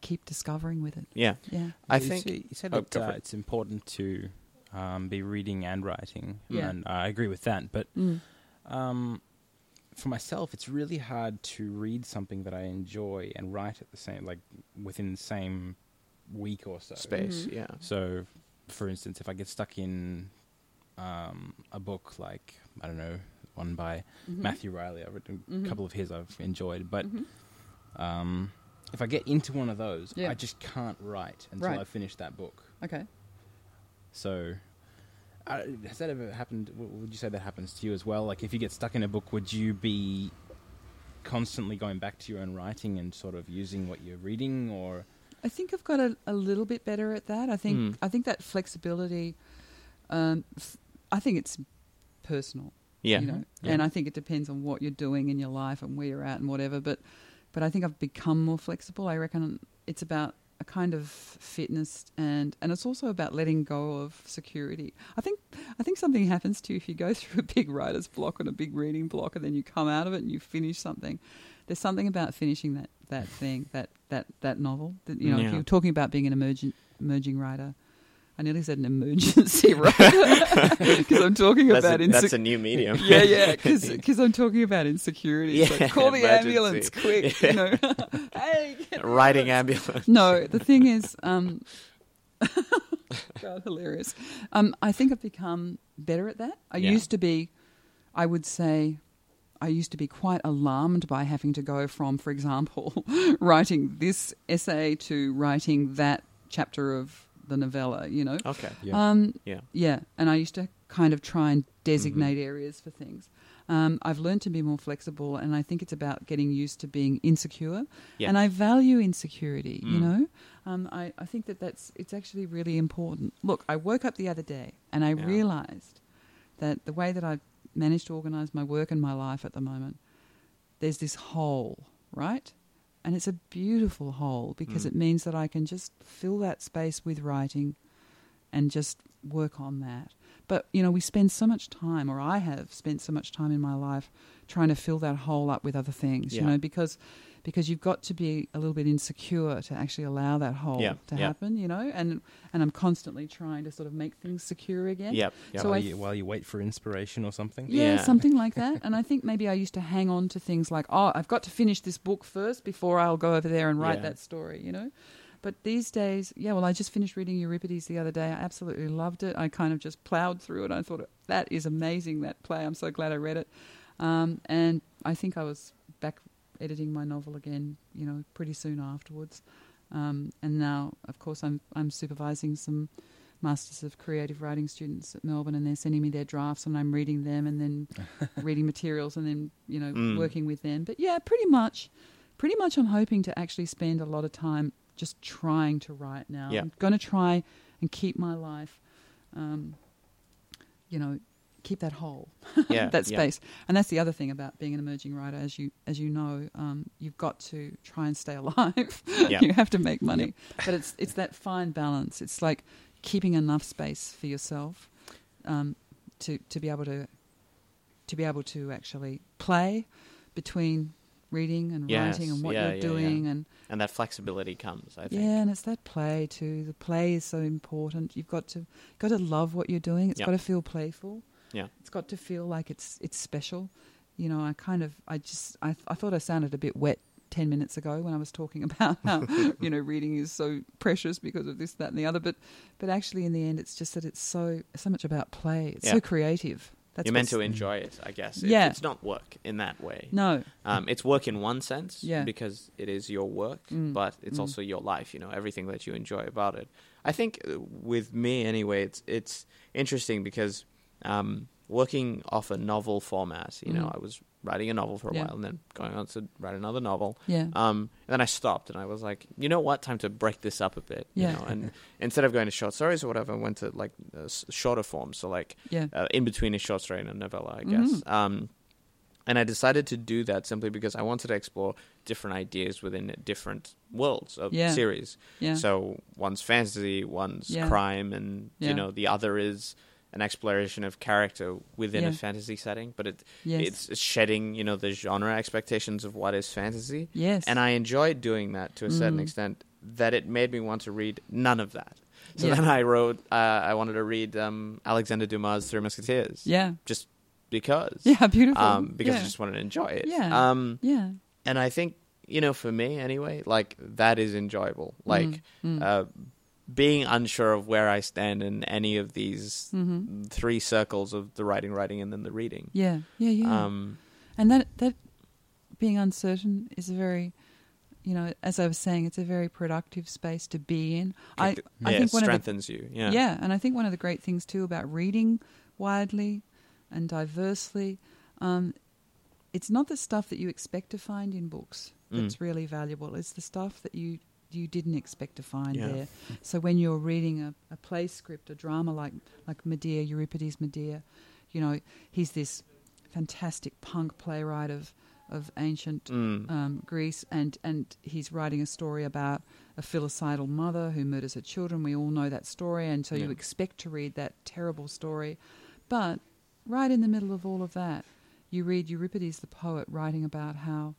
keep discovering with it. Yeah. Yeah. I you think. say- you said oh, that go uh, it. it's important to um, be reading and writing, Yeah. and I agree with that. But Mm. um, for myself, it's really hard to read something that I enjoy and write at the same, like within the same week or so. Space. Mhm. Yeah. So, for instance, if I get stuck in um, a book like I don't know, one by Mhm. Matthew Reilly, I've written Mhm. a couple of his I've enjoyed, but Mhm. Um, if I get into one of those, Yeah. I just can't write until Right. I finish that book. Okay. So, uh, has that ever happened? Would you say that happens to you as well? Like, if you get stuck in a book, would you be constantly going back to your own writing and sort of using what you're reading, or I think I've got a, a little bit better at that. I think Mm. I think that flexibility. Um, f- I think it's personal. Yeah. You know, Yeah. and I think it depends on what you're doing in your life and where you're at and whatever. But but I think I've become more flexible. I reckon it's about a kind of fitness and and it's also about letting go of security. I think I think something happens to you if you go <laughs> through a big writer's block and a big reading block and then you come out of it and you finish something. There's something about finishing that, that thing, that, that, that novel. That you know, if you're talking about being an emergent emerging writer, I nearly said an emergency <laughs> writer because <laughs> I'm talking That's, about a, inse- that's a new medium. <laughs> yeah, yeah, because I'm talking about insecurity. Yeah, like, call the ambulance quick, you know. hey, Riding ambulance. ambulance. No, the thing is, um, God, hilarious. Um, I think I've become better at that. I Yeah. used to be, I would say, I used to be quite alarmed by having to go from, for example, writing this essay to writing that chapter of the novella. You know, Okay. Yeah. um, Yeah. yeah, and I used to kind of try and designate Mm-hmm. areas for things. Um, I've learned to be more flexible, and I think it's about getting used to being insecure. Yeah. And I value insecurity. You Mm. know, um, I, I think that that's it's actually really important. Look, I woke up the other day and I Yeah. realized that the way that I've managed to organize my work and my life at the moment, there's this hole, right? And it's a beautiful hole because Mm. it means that I can just fill that space with writing and just work on that. But, you know, we spend so much time, or I have spent so much time in my life trying to fill that hole up with other things, you know, because because you've got to be a little bit insecure to actually allow that hole Yeah, to yeah. happen, you know, and and I'm constantly trying to sort of make things secure again. Yep. Yep. So while, I you, while you wait for inspiration or something. Yeah, Yeah. something like <laughs> that. And I think maybe I used to hang on to things like, oh, I've got to finish this book first before I'll go over there and write Yeah. that story, you know? But these days, yeah, well, I just finished reading Euripides the other day. I absolutely loved it. I kind of just plowed through it. I thought, that is amazing, that play. I'm so glad I read it. Um, and I think I was back editing my novel again, you know, pretty soon afterwards. Um, and now, of course, I'm I'm supervising some Masters of Creative Writing students at Melbourne, and they're sending me their drafts, and I'm reading them, and then <laughs> reading materials, and then you know Mm. working with them. But yeah, pretty much, pretty much, I'm hoping to actually spend a lot of time just trying to write now. Yeah. I'm going to try and keep my life, um, you know, keep that whole <laughs> Yeah. that yeah. space. And that's the other thing about being an emerging writer, as you as you know, um, you've got to try and stay <laughs> alive. Yeah. you have to make money, but it's it's that fine balance. It's like keeping enough space for yourself um, to to be able to to be able to actually play between reading and Yes, writing and what yeah, you're yeah, doing and And that flexibility comes, I think. yeah, and it's that play too. The play is so important. You've got to got to love what you're doing. It's Yep. got to feel playful. Yeah. It's got to feel like it's it's special. You know, I kind of I just I I thought I sounded a bit wet 10 minutes ago when I was talking <laughs> about how you know reading is so precious because of this that and the other but but actually in the end it's just that it's so so much about play. It's Yeah. so creative. That's You're meant to enjoy it, I guess. It- Yeah. It's not work in that way. No. Um, it's work in one sense Yeah. because it is your work, Mm, but it's mm. also your life. You know everything that you enjoy about it. I think uh, with me anyway, it's it's interesting because um, working off a novel format. You know, Mhm. I was writing a novel for a Yeah. while and then going on to write another novel. Yeah. Um, and then I stopped and I was like, you know what? Time to break this up a bit. You Yeah. know, and <laughs> instead of going to short stories or whatever, I went to like uh, shorter forms. So like yeah. uh, in between a short story and a novella, I Mhm. guess. Um, and I decided to do that simply because I wanted to explore different ideas within different worlds of Yeah. series. Yeah. So one's fantasy, one's Yeah. crime, and you know the other is an exploration of character within Yeah. a fantasy setting. But it yes. it's shedding you know the genre expectations of what is fantasy, yes. and I enjoyed doing that to a certain Mm. extent. That it made me want to read none of that. So Yeah. then I wrote. Uh, I wanted to read um, Alexander Dumas' Three Musketeers yeah. just because. Yeah, beautiful. Um, because yeah. I just wanted to enjoy it. Yeah. Um, yeah. and I think you know, for me anyway, like that is enjoyable. Like Mm, mm. uh, being unsure of where I stand in any of these Mhm. three circles of the writing, writing, and then the reading. Yeah, yeah, yeah. Um, and that that being uncertain is a very, you know, as I was saying, it's a very productive space to be in. I yeah, I think it one of the strengthens you. Yeah. yeah, and I think one of the great things too about reading widely and diversely, um, it's not the stuff that you expect to find in books that's Mm. really valuable. It's the stuff that you you didn't expect to find Yeah. there. So when you're reading a, a play script, a drama like like Medea, Euripides Medea, you know, he's this fantastic punk playwright of of ancient Mm. um, Greece, and and he's writing a story about a filicidal mother who murders her children. We all know that story, and so you expect to read that terrible story. But right in the middle of all of that, you read Euripides the poet writing about how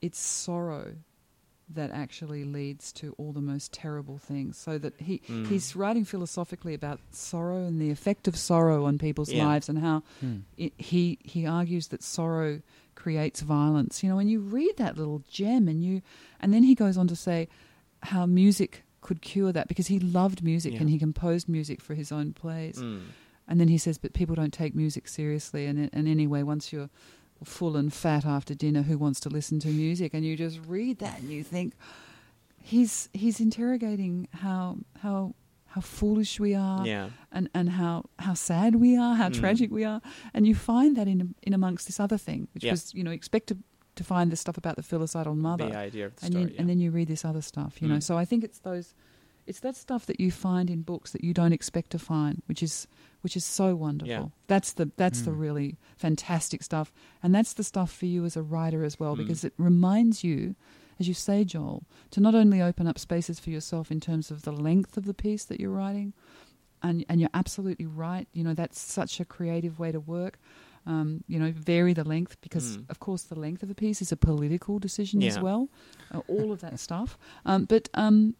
it's sorrow that actually leads to all the most terrible things. So that he Mm. he's writing philosophically about sorrow and the effect of sorrow on people's Yeah. lives, and how Hmm. it, he he argues that sorrow creates violence. You know, when you read that little gem, and you, and then he goes on to say how music could cure that because he loved music Yeah. and he composed music for his own plays. Mm. And then he says, but people don't take music seriously. And, and anyway, once you're full and fat after dinner, who wants to listen to music? And you just read that and you think, he's he's interrogating how how how foolish we are Yeah. and, and how, how sad we are, how Mm. tragic we are. And you find that in in amongst this other thing, which Yeah. was, you know, expect to, to find the stuff about the filicidal mother The idea of the and story. then, yeah. and then you read this other stuff, you know. Mm. So I think it's those, it's that stuff that you find in books that you don't expect to find, which is which is so wonderful. Yeah. That's the that's the Mm. really fantastic stuff, and that's the stuff for you as a writer as well, Mm. because it reminds you, as you say, Joel, to not only open up spaces for yourself in terms of the length of the piece that you're writing, and and you're absolutely right. You know that's such a creative way to work. Um, you know, vary the length because, Mm. of course, the length of a piece is a political decision as well. Uh, <laughs> all of that stuff. Um, but um,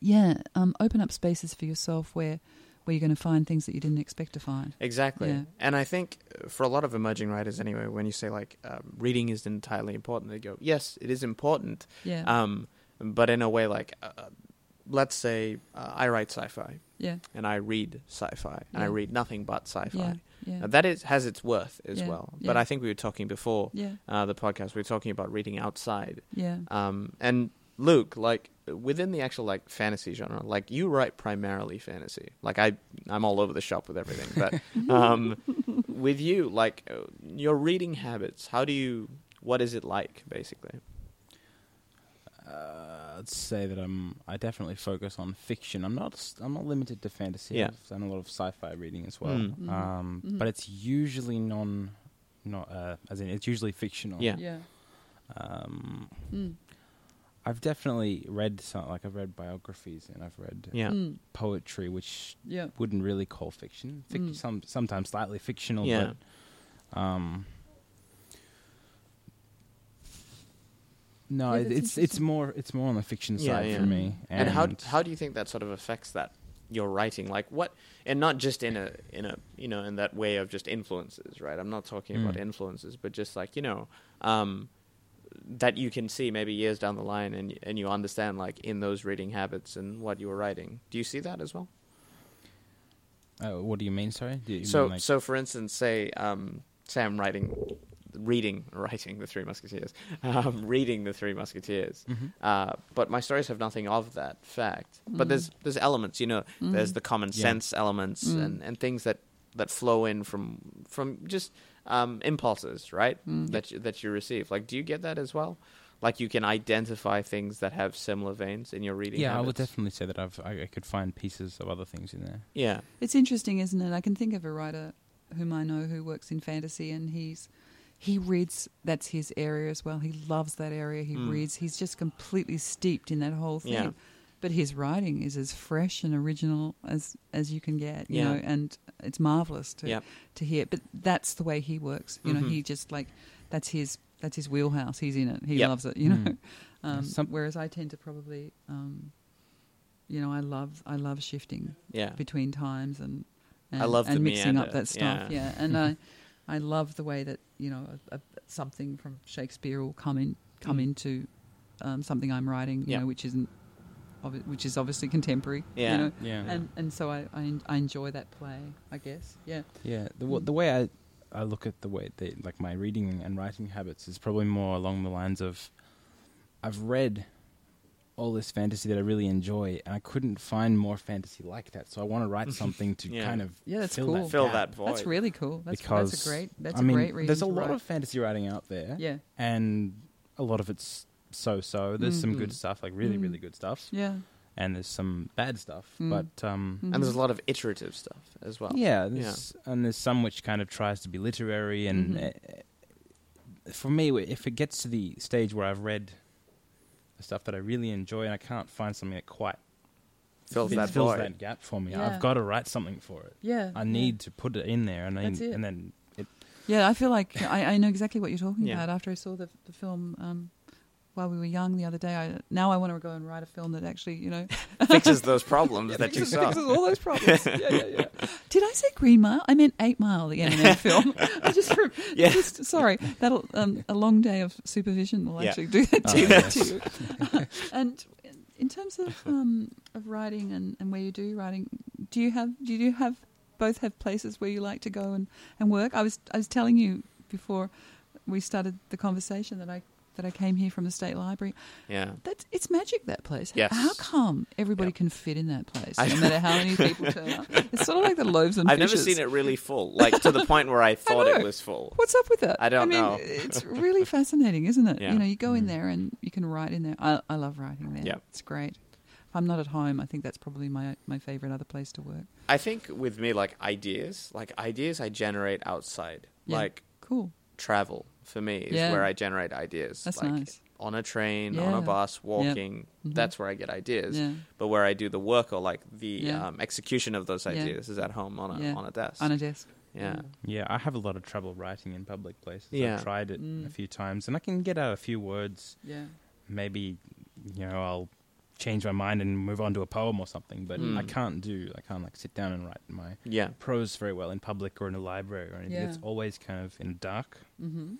yeah, um, open up spaces for yourself where where you're going to find things that you didn't expect to find. Exactly. Yeah. And I think uh, for a lot of emerging writers, anyway, when you say like um, reading is entirely important, they go, yes, it is important. Yeah, Um, but in a way, like, uh, let's say uh, I write sci-fi yeah, and I read sci-fi and I read nothing but sci-fi. yeah, yeah, Now, that is has its worth as Yeah, well. But yeah. I think we were talking before yeah, uh, the podcast. We were talking about reading outside. yeah. Um, and Luke, like within the actual like fantasy genre, like you write primarily fantasy. Like I, I'm all over the shop with everything. But <laughs> um, with you, like uh, your reading habits, how do you? What is it like, basically? Uh, I'd say that I'm. I definitely focus on fiction. I'm not. I'm not limited to fantasy. Yeah. I've done a lot of sci-fi reading as well. Mm. Mhm. Um, Mhm. But it's usually non. Not uh, as in it's usually fictional. Yeah. yeah. Um, Mm. I've definitely read some. Like I've read biographies and I've read Yeah. Mm. poetry, which yeah. wouldn't really call fiction. Fic- Mm. Some sometimes slightly fictional. Yeah. But, um. No, Yeah, it, it's it's more it's more on the fiction Yeah, side yeah. for me. And, how how do you think that sort of affects that your writing? Like what? And not just in a in a you know in that way of just influences, right? I'm not talking about Mm. influences, but just like you know. Um, that you can see maybe years down the line and and you understand like in those reading habits and what you were writing. Do you see that as well? Uh, what do you mean? Sorry. Do you so mean, like, so for instance, say um, say I'm writing, reading, <laughs> writing the Three Musketeers, um, reading the Three Musketeers. Mhm. Uh, but my stories have nothing of that fact. But Mm. there's there's elements, you know. There's Mm. the common Yeah. sense elements Mm. and, and things that, that flow in from from just um, impulses, right? Mm. That you, that you receive. Like, do you get that as well? Like, you can identify things that have similar veins in your reading. yeah, I would definitely say that I've I, I could find pieces of other things in there. Yeah. It's interesting, isn't it? I can think of a writer whom I know who works in fantasy, and he's he reads. That's his area as well. He loves that area. He Mm. reads. He's just completely steeped in that whole thing. Yeah. But his writing is as fresh and original as as you can get. You Yeah. know, and it's marvelous to Yep. to hear. But that's the way he works. You know, Mhm. he just like that's his that's his wheelhouse. He's in it. He Yep. loves it. You know. <laughs> Mm. Um, Some- whereas I tend to probably, um, you know, I love I love shifting Yeah. between times and, and I love the and mixing up that stuff. yeah. Yeah, and <laughs> I I love the way that you know a, a, something from Shakespeare will come in come Mm. into um, something I'm writing. You Yeah. know, which isn't obvi- which is obviously contemporary. Yeah. You know? Yeah. And and so I, I I enjoy that play. I guess. Yeah. Yeah, the w- the way I I look at the way they like my reading and writing habits is probably more along the lines of I've read all this fantasy that I really enjoy, and I couldn't find more fantasy like that. So I want to write <laughs> something to Yeah. kind of Yeah, that's fill cool. that Fill gap. that void. That's really cool. That's because that's a great that's I a mean, great reason. there's a to lot write. of fantasy writing out there, yeah and a lot of it's so-so. There's some good Mhm. stuff, like really, Mm. really good stuff, yeah. and there's some bad stuff. Mm. But um, Mhm. And there's a lot of iterative stuff as well. yeah, there's, and there's some which kind of tries to be literary, and Mhm. uh, for me, if it gets to the stage where I've read the stuff that I really enjoy, and I can't find something that quite Fills that fills that gap for me, Yeah. I've got to write something for it. Yeah. I yeah. need to put it in there, and I, That's it. and then it, Yeah, I feel like I, I know exactly what you're talking Yeah. about. After I saw the, the film um, while we were young the other day, I, now I want to go and write a film that actually, you know, <laughs> Fixes those problems that you saw. fixes all those problems. yeah, yeah, yeah. Did I say Green Mile? I meant Eight Mile, the Eminem <laughs> film. I just, Yeah. just sorry. That'll um, a long day of supervision will Yeah. actually do that, Oh, do yes. to you. <laughs> and in terms of um, of writing and, and where you do writing, do you have do you have both have places where you like to go and, and work? I was I was telling you before we started the conversation that I that I came here from the state library. Yeah. That's it's magic that place. Yes. How come everybody Yep. can fit in that place, no matter how many people turn up? <laughs> It's sort of like the loaves and I've never seen it really full, like to the point where I <laughs> thought it was full. What's up with that? I don't mean, know. it's really <laughs> fascinating, isn't it? Yeah. You know, you go in Mm. there and you can write in there. I, I love writing there. Yeah, It's great. If I'm not at home, I think that's probably my my favorite other place to work. I think with me, like ideas, like ideas I generate outside, Yeah. like Cool. travel for me is Yeah. where I generate ideas. That's like nice. on a train, on a bus, walking. Mhm. That's where I get ideas. Yeah. But where I do the work or like the Yeah. um, execution of those Yeah. ideas is at home on a Yeah. on a desk. On a desk. yeah. Yeah, I have a lot of trouble writing in public places. Yeah. I've tried it Mm. a few times, and I can get out a few words. Yeah. Maybe, you know, I'll change my mind and move on to a poem or something. But Mm. I can't do. I can't like sit down and write my Yeah. prose very well in public or in a library or anything. Yeah. It's always kind of in dark. Mm-hmm.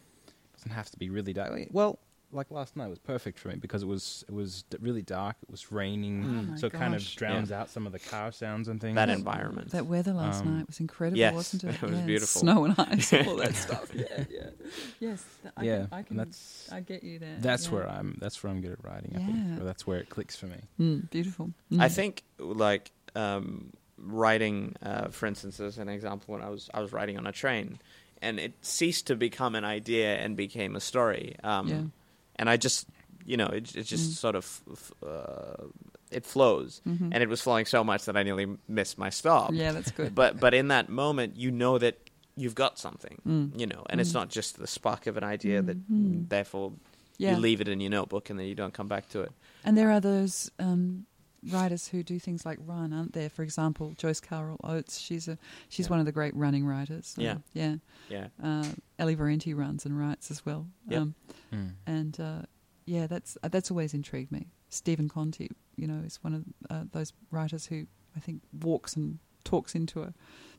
Doesn't have to be really dark. Well, like last night was perfect for me because it was it was d- really dark. It was raining, Oh my so it kind of gosh. drowns out some of the car sounds and things. That environment. That weather last Um, night was incredible, yes, wasn't it? <laughs> it was Yeah, beautiful. Snow and ice, all that <laughs> stuff. Yeah, yeah. Yes. th- I yeah, Can, I and can. that's I get you there. that's yeah. where I'm. That's where I'm good at writing. I Yeah. think or that's where it clicks for me. Mm, beautiful. I Mm. think like um, writing, uh, for instance, as an example, when I was I was writing on a train, and it ceased to become an idea and became a story. Um, Yeah. And I just, you know, it, it just Mm. sort of f- uh, it flows, Mhm. and it was flowing so much that I nearly missed my stop. Yeah, that's good. But but in that moment, you know that you've got something, Mm. you know, and it's Mm. not just the spark of an idea that Mhm. therefore yeah. you leave it in your notebook and then you don't come back to it. And there are those um, writers who do things like run, aren't there? For example, Joyce Carol Oates. She's a she's Yeah. one of the great running writers. Um, Yeah. yeah. Yeah. Uh, Ellie Valenti runs and writes as well. Yep. Um, and uh, yeah, that's uh, that's always intrigued me. Stephen Conti, you know, is one of uh, those writers who I think walks and talks into a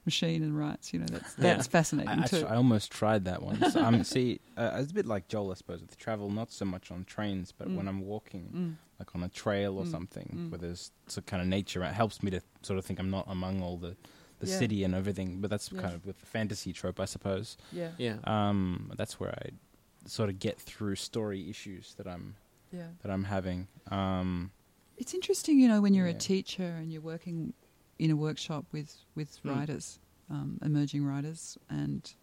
machine and writes. You know, that's Yeah. fascinating I, too. actually, I almost tried that once. um, see, <laughs> uh, it's a bit like Joel, I suppose, with travel. Not so much on trains, but Mm. when I'm walking, Mm. like on a trail or Mm. something, Mm. where there's some kind of nature. It helps me to sort of think I'm not among all the, the Yeah. city and everything. But that's Yeah. kind of with the fantasy trope, I suppose. Yeah, Yeah. Um, that's where I sort of get through story issues that I'm yeah. that I'm having. Um, It's interesting, you know, when you're a teacher and you're working in a workshop with with Mm. writers, um, emerging writers, and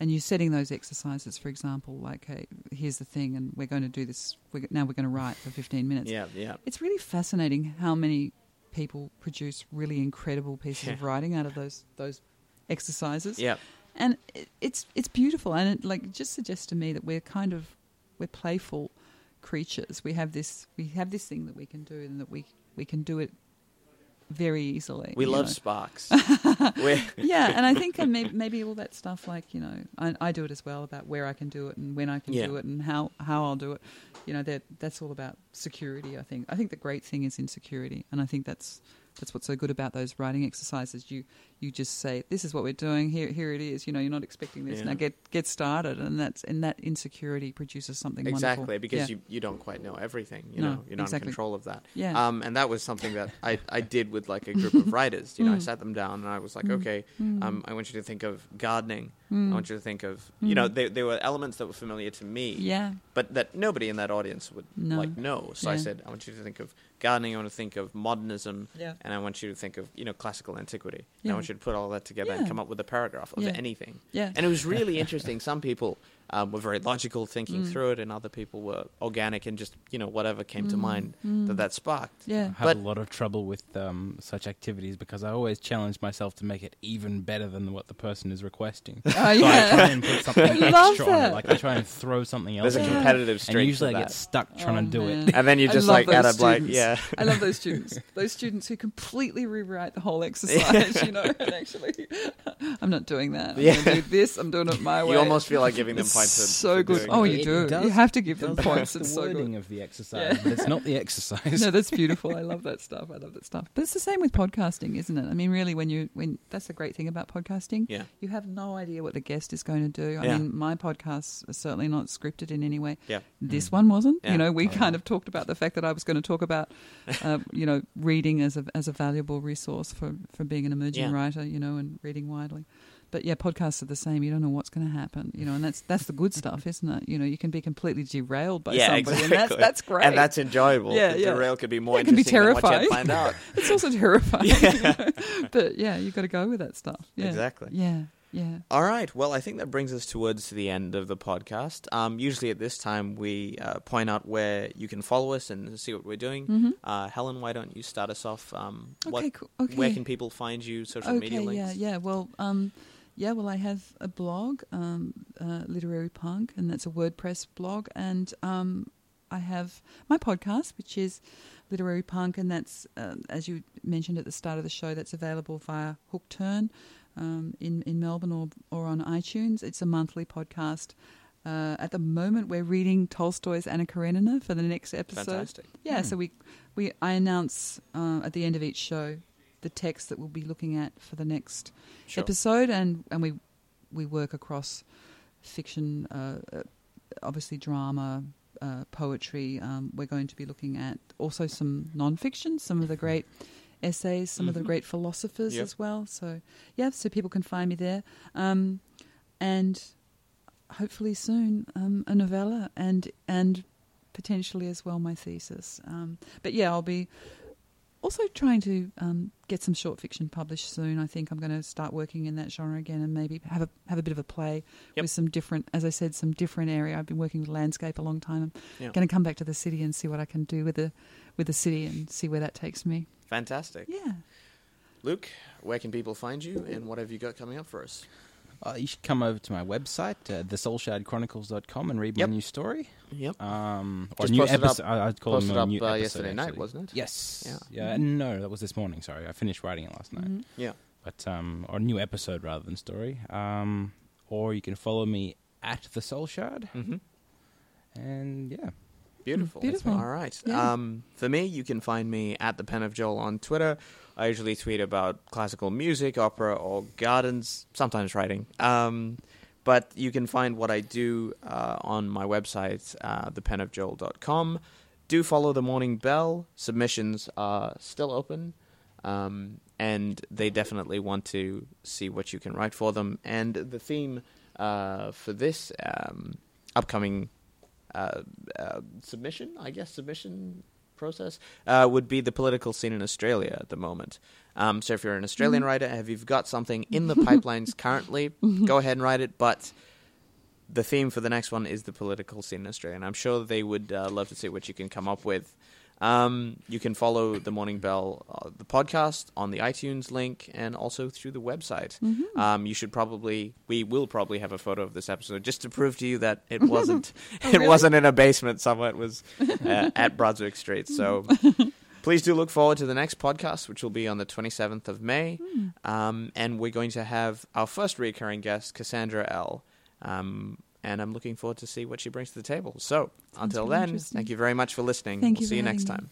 and you're setting those exercises. For example, like, hey, here's the thing, and we're going to do this. We're, now we're going to write for 15 minutes. Yeah. Yeah. It's really fascinating how many people produce really incredible pieces of writing out of those those exercises. Yeah. and it, it's it's beautiful, and it like just suggests to me that we're kind of we're playful creatures. We have this we have this thing that we can do, and that we we can do it very easily. We love know. sparks. <laughs> Yeah, and I think maybe, <laughs> maybe all that stuff, like you know, I, I do it as well about where I can do it and when I can Yeah. do it and how how I'll do it. You know, that that's all about security. I think. I think the great thing is in security, and I think that's that's what's so good about those writing exercises. You you just say, "This is what we're doing. Here here it is." You know, you're not expecting this. Yeah. Now get get started, and that's and that insecurity produces something exactly wonderful. because yeah. you, you don't quite know everything you No, know you're not exactly. in control of that Yeah. um and that was something that i i did with like a group of <laughs> writers you know i Mm. sat them down and i was like Mm. okay Mm. um i want you to think of gardening i want you to think of you know they, they were elements that were familiar to me yeah, but that nobody in that audience would No. like know so i said i want you to think of gardening i want to think of modernism yeah, and I want you to think of, you know, classical antiquity. And Yeah. I want you to put all that together Yeah. and come up with a paragraph of anything. yeah. And it was really <laughs> interesting. Some people um, were very logical, thinking Mm. through it, and other people were organic and just, you know, whatever came to Mm, mind mm. that that sparked. Yeah, I yeah. have But- a lot of trouble with um, such activities because I always challenge myself to make it even better than what the person is requesting. <laughs> Oh, So I try and put <laughs> something extra on it. Like I try and throw something else. There's a in it. competitive streak. and usually to I that. get stuck trying Oh, to do man. it. and then you I just like those add up like, yeah. I love those students. Those students who completely rewrite the whole <laughs> exercise, you know, and actually, I'm not doing that. I'm Yeah. going to do this. I'm doing it my way. You almost feel like giving them It's points. for- so for good. doing Oh, that. you It do. does- you have to give them Does points. the It's so wording good. of the exercise, Yeah. but it's not the exercise. No, that's <laughs> beautiful. I love that stuff. I love that stuff. But it's the same with podcasting, isn't it? I mean, really, when you when that's the great thing about podcasting. Yeah. You have no idea what the guest is going to do. I Yeah. mean, my podcasts are certainly not scripted in any way. Yeah. This Mm. one wasn't. Yeah. You know, we Oh, kind yeah. of talked about the fact that I was going to talk about, <laughs> uh, you know, reading as a as a valuable resource for for being an emerging Yeah. writer. You know, and reading widely. But yeah, podcasts are the same. You don't know what's going to happen. You know, and that's that's the good stuff, isn't it? You know, you can be completely derailed by yeah, somebody, exactly. and that's that's great. And that's enjoyable. Yeah, the yeah. derail could be more Yeah, it can be interesting than what you had terrifying. <laughs> it's also terrifying. Yeah. but yeah, you've got to go with that stuff. Yeah. Exactly. Yeah, yeah. All right. Well, I think that brings us towards the end of the podcast. Um, usually at this time, we uh, point out where you can follow us and see what we're doing. Mm-hmm. Uh, Helen, why don't you start us off? Um, Okay, what, cool. Okay. Where can people find you? Social okay, media links? yeah, yeah. Well, um, yeah. Well, I have a blog, um, uh, Literary Punk, and that's a WordPress blog, and um, I have my podcast, which is Literary Punk, and that's um, as you mentioned at the start of the show, that's available via Hook Turn um, in in Melbourne or or on iTunes. It's a monthly podcast. Uh, at the moment, we're reading Tolstoy's Anna Karenina for the next episode. Fantastic. Yeah, Hmm. so we we I announce uh, at the end of each show the text that we'll be looking at for the next Sure. episode, and and we we work across fiction, uh, uh, obviously drama, uh, poetry. Um, we're going to be looking at also some non-fiction, some of the great essays, some of the Mhm. great philosophers Yep. as well. So yeah, so people can find me there, um, and hopefully soon um, a novella and and potentially as well my thesis. Um, but yeah, I'll be also trying to um, get some short fiction published soon. I think I'm going to start working in that genre again and maybe have a have a bit of a play Yep. with some different, as I said, some different area. I've been working with landscape a long time. I'm Yeah. going to come back to the city and see what I can do with the with the city and see where that takes me. Fantastic. Yeah. Luke, where can people find you and what have you got coming up for us? Uh, you should come over to my website, uh, thesoulshardchronicles.com, and read Yep. my new story. Yep. Um, or Just new episode. I- I'd call posted them a up, new uh, episode, yesterday night, wasn't it? Yes. Yeah. Yeah. No, that was this morning. Sorry, I finished writing it last night. Mhm. Yeah. But um, or new episode rather than story. Um, or you can follow me at the Soul Shard, Mm-hmm. and yeah. Beautiful. Beautiful. All right. Yeah. Um, for me, you can find me at the Pen of Joel on Twitter. I usually tweet about classical music, opera, or gardens. Sometimes writing. Um, but you can find what I do uh, on my website, uh, thepenofjoel.com. Do follow the Morning Bell. Submissions are still open. Um, and they definitely want to see what you can write for them. And the theme uh, for this um, upcoming uh, uh, submission, I guess, submission process uh, would be the political scene in Australia at the moment. Um, so if you're an Australian Mhm. writer, have you've got something in the <laughs> pipelines currently, go ahead and write it. But the theme for the next one is the political scene in Australia, and I'm sure they would uh, love to see what you can come up with. Um, you can follow the Morning Bell, uh, the podcast, on the iTunes link, and also through the website. Mhm. Um, you should probably, we will probably have a photo of this episode just to prove to you that it <laughs> wasn't, Oh, it wasn't in a basement somewhere. It was uh, at Brunswick Street. So <laughs> please do look forward to the next podcast, which will be on the 27th of May. Hmm. Um, and we're going to have our first recurring guest, Cassandra L. Um, and I'm looking forward to see what she brings to the table. So until then, thank you very much for listening. Thank we'll you see you next me. time.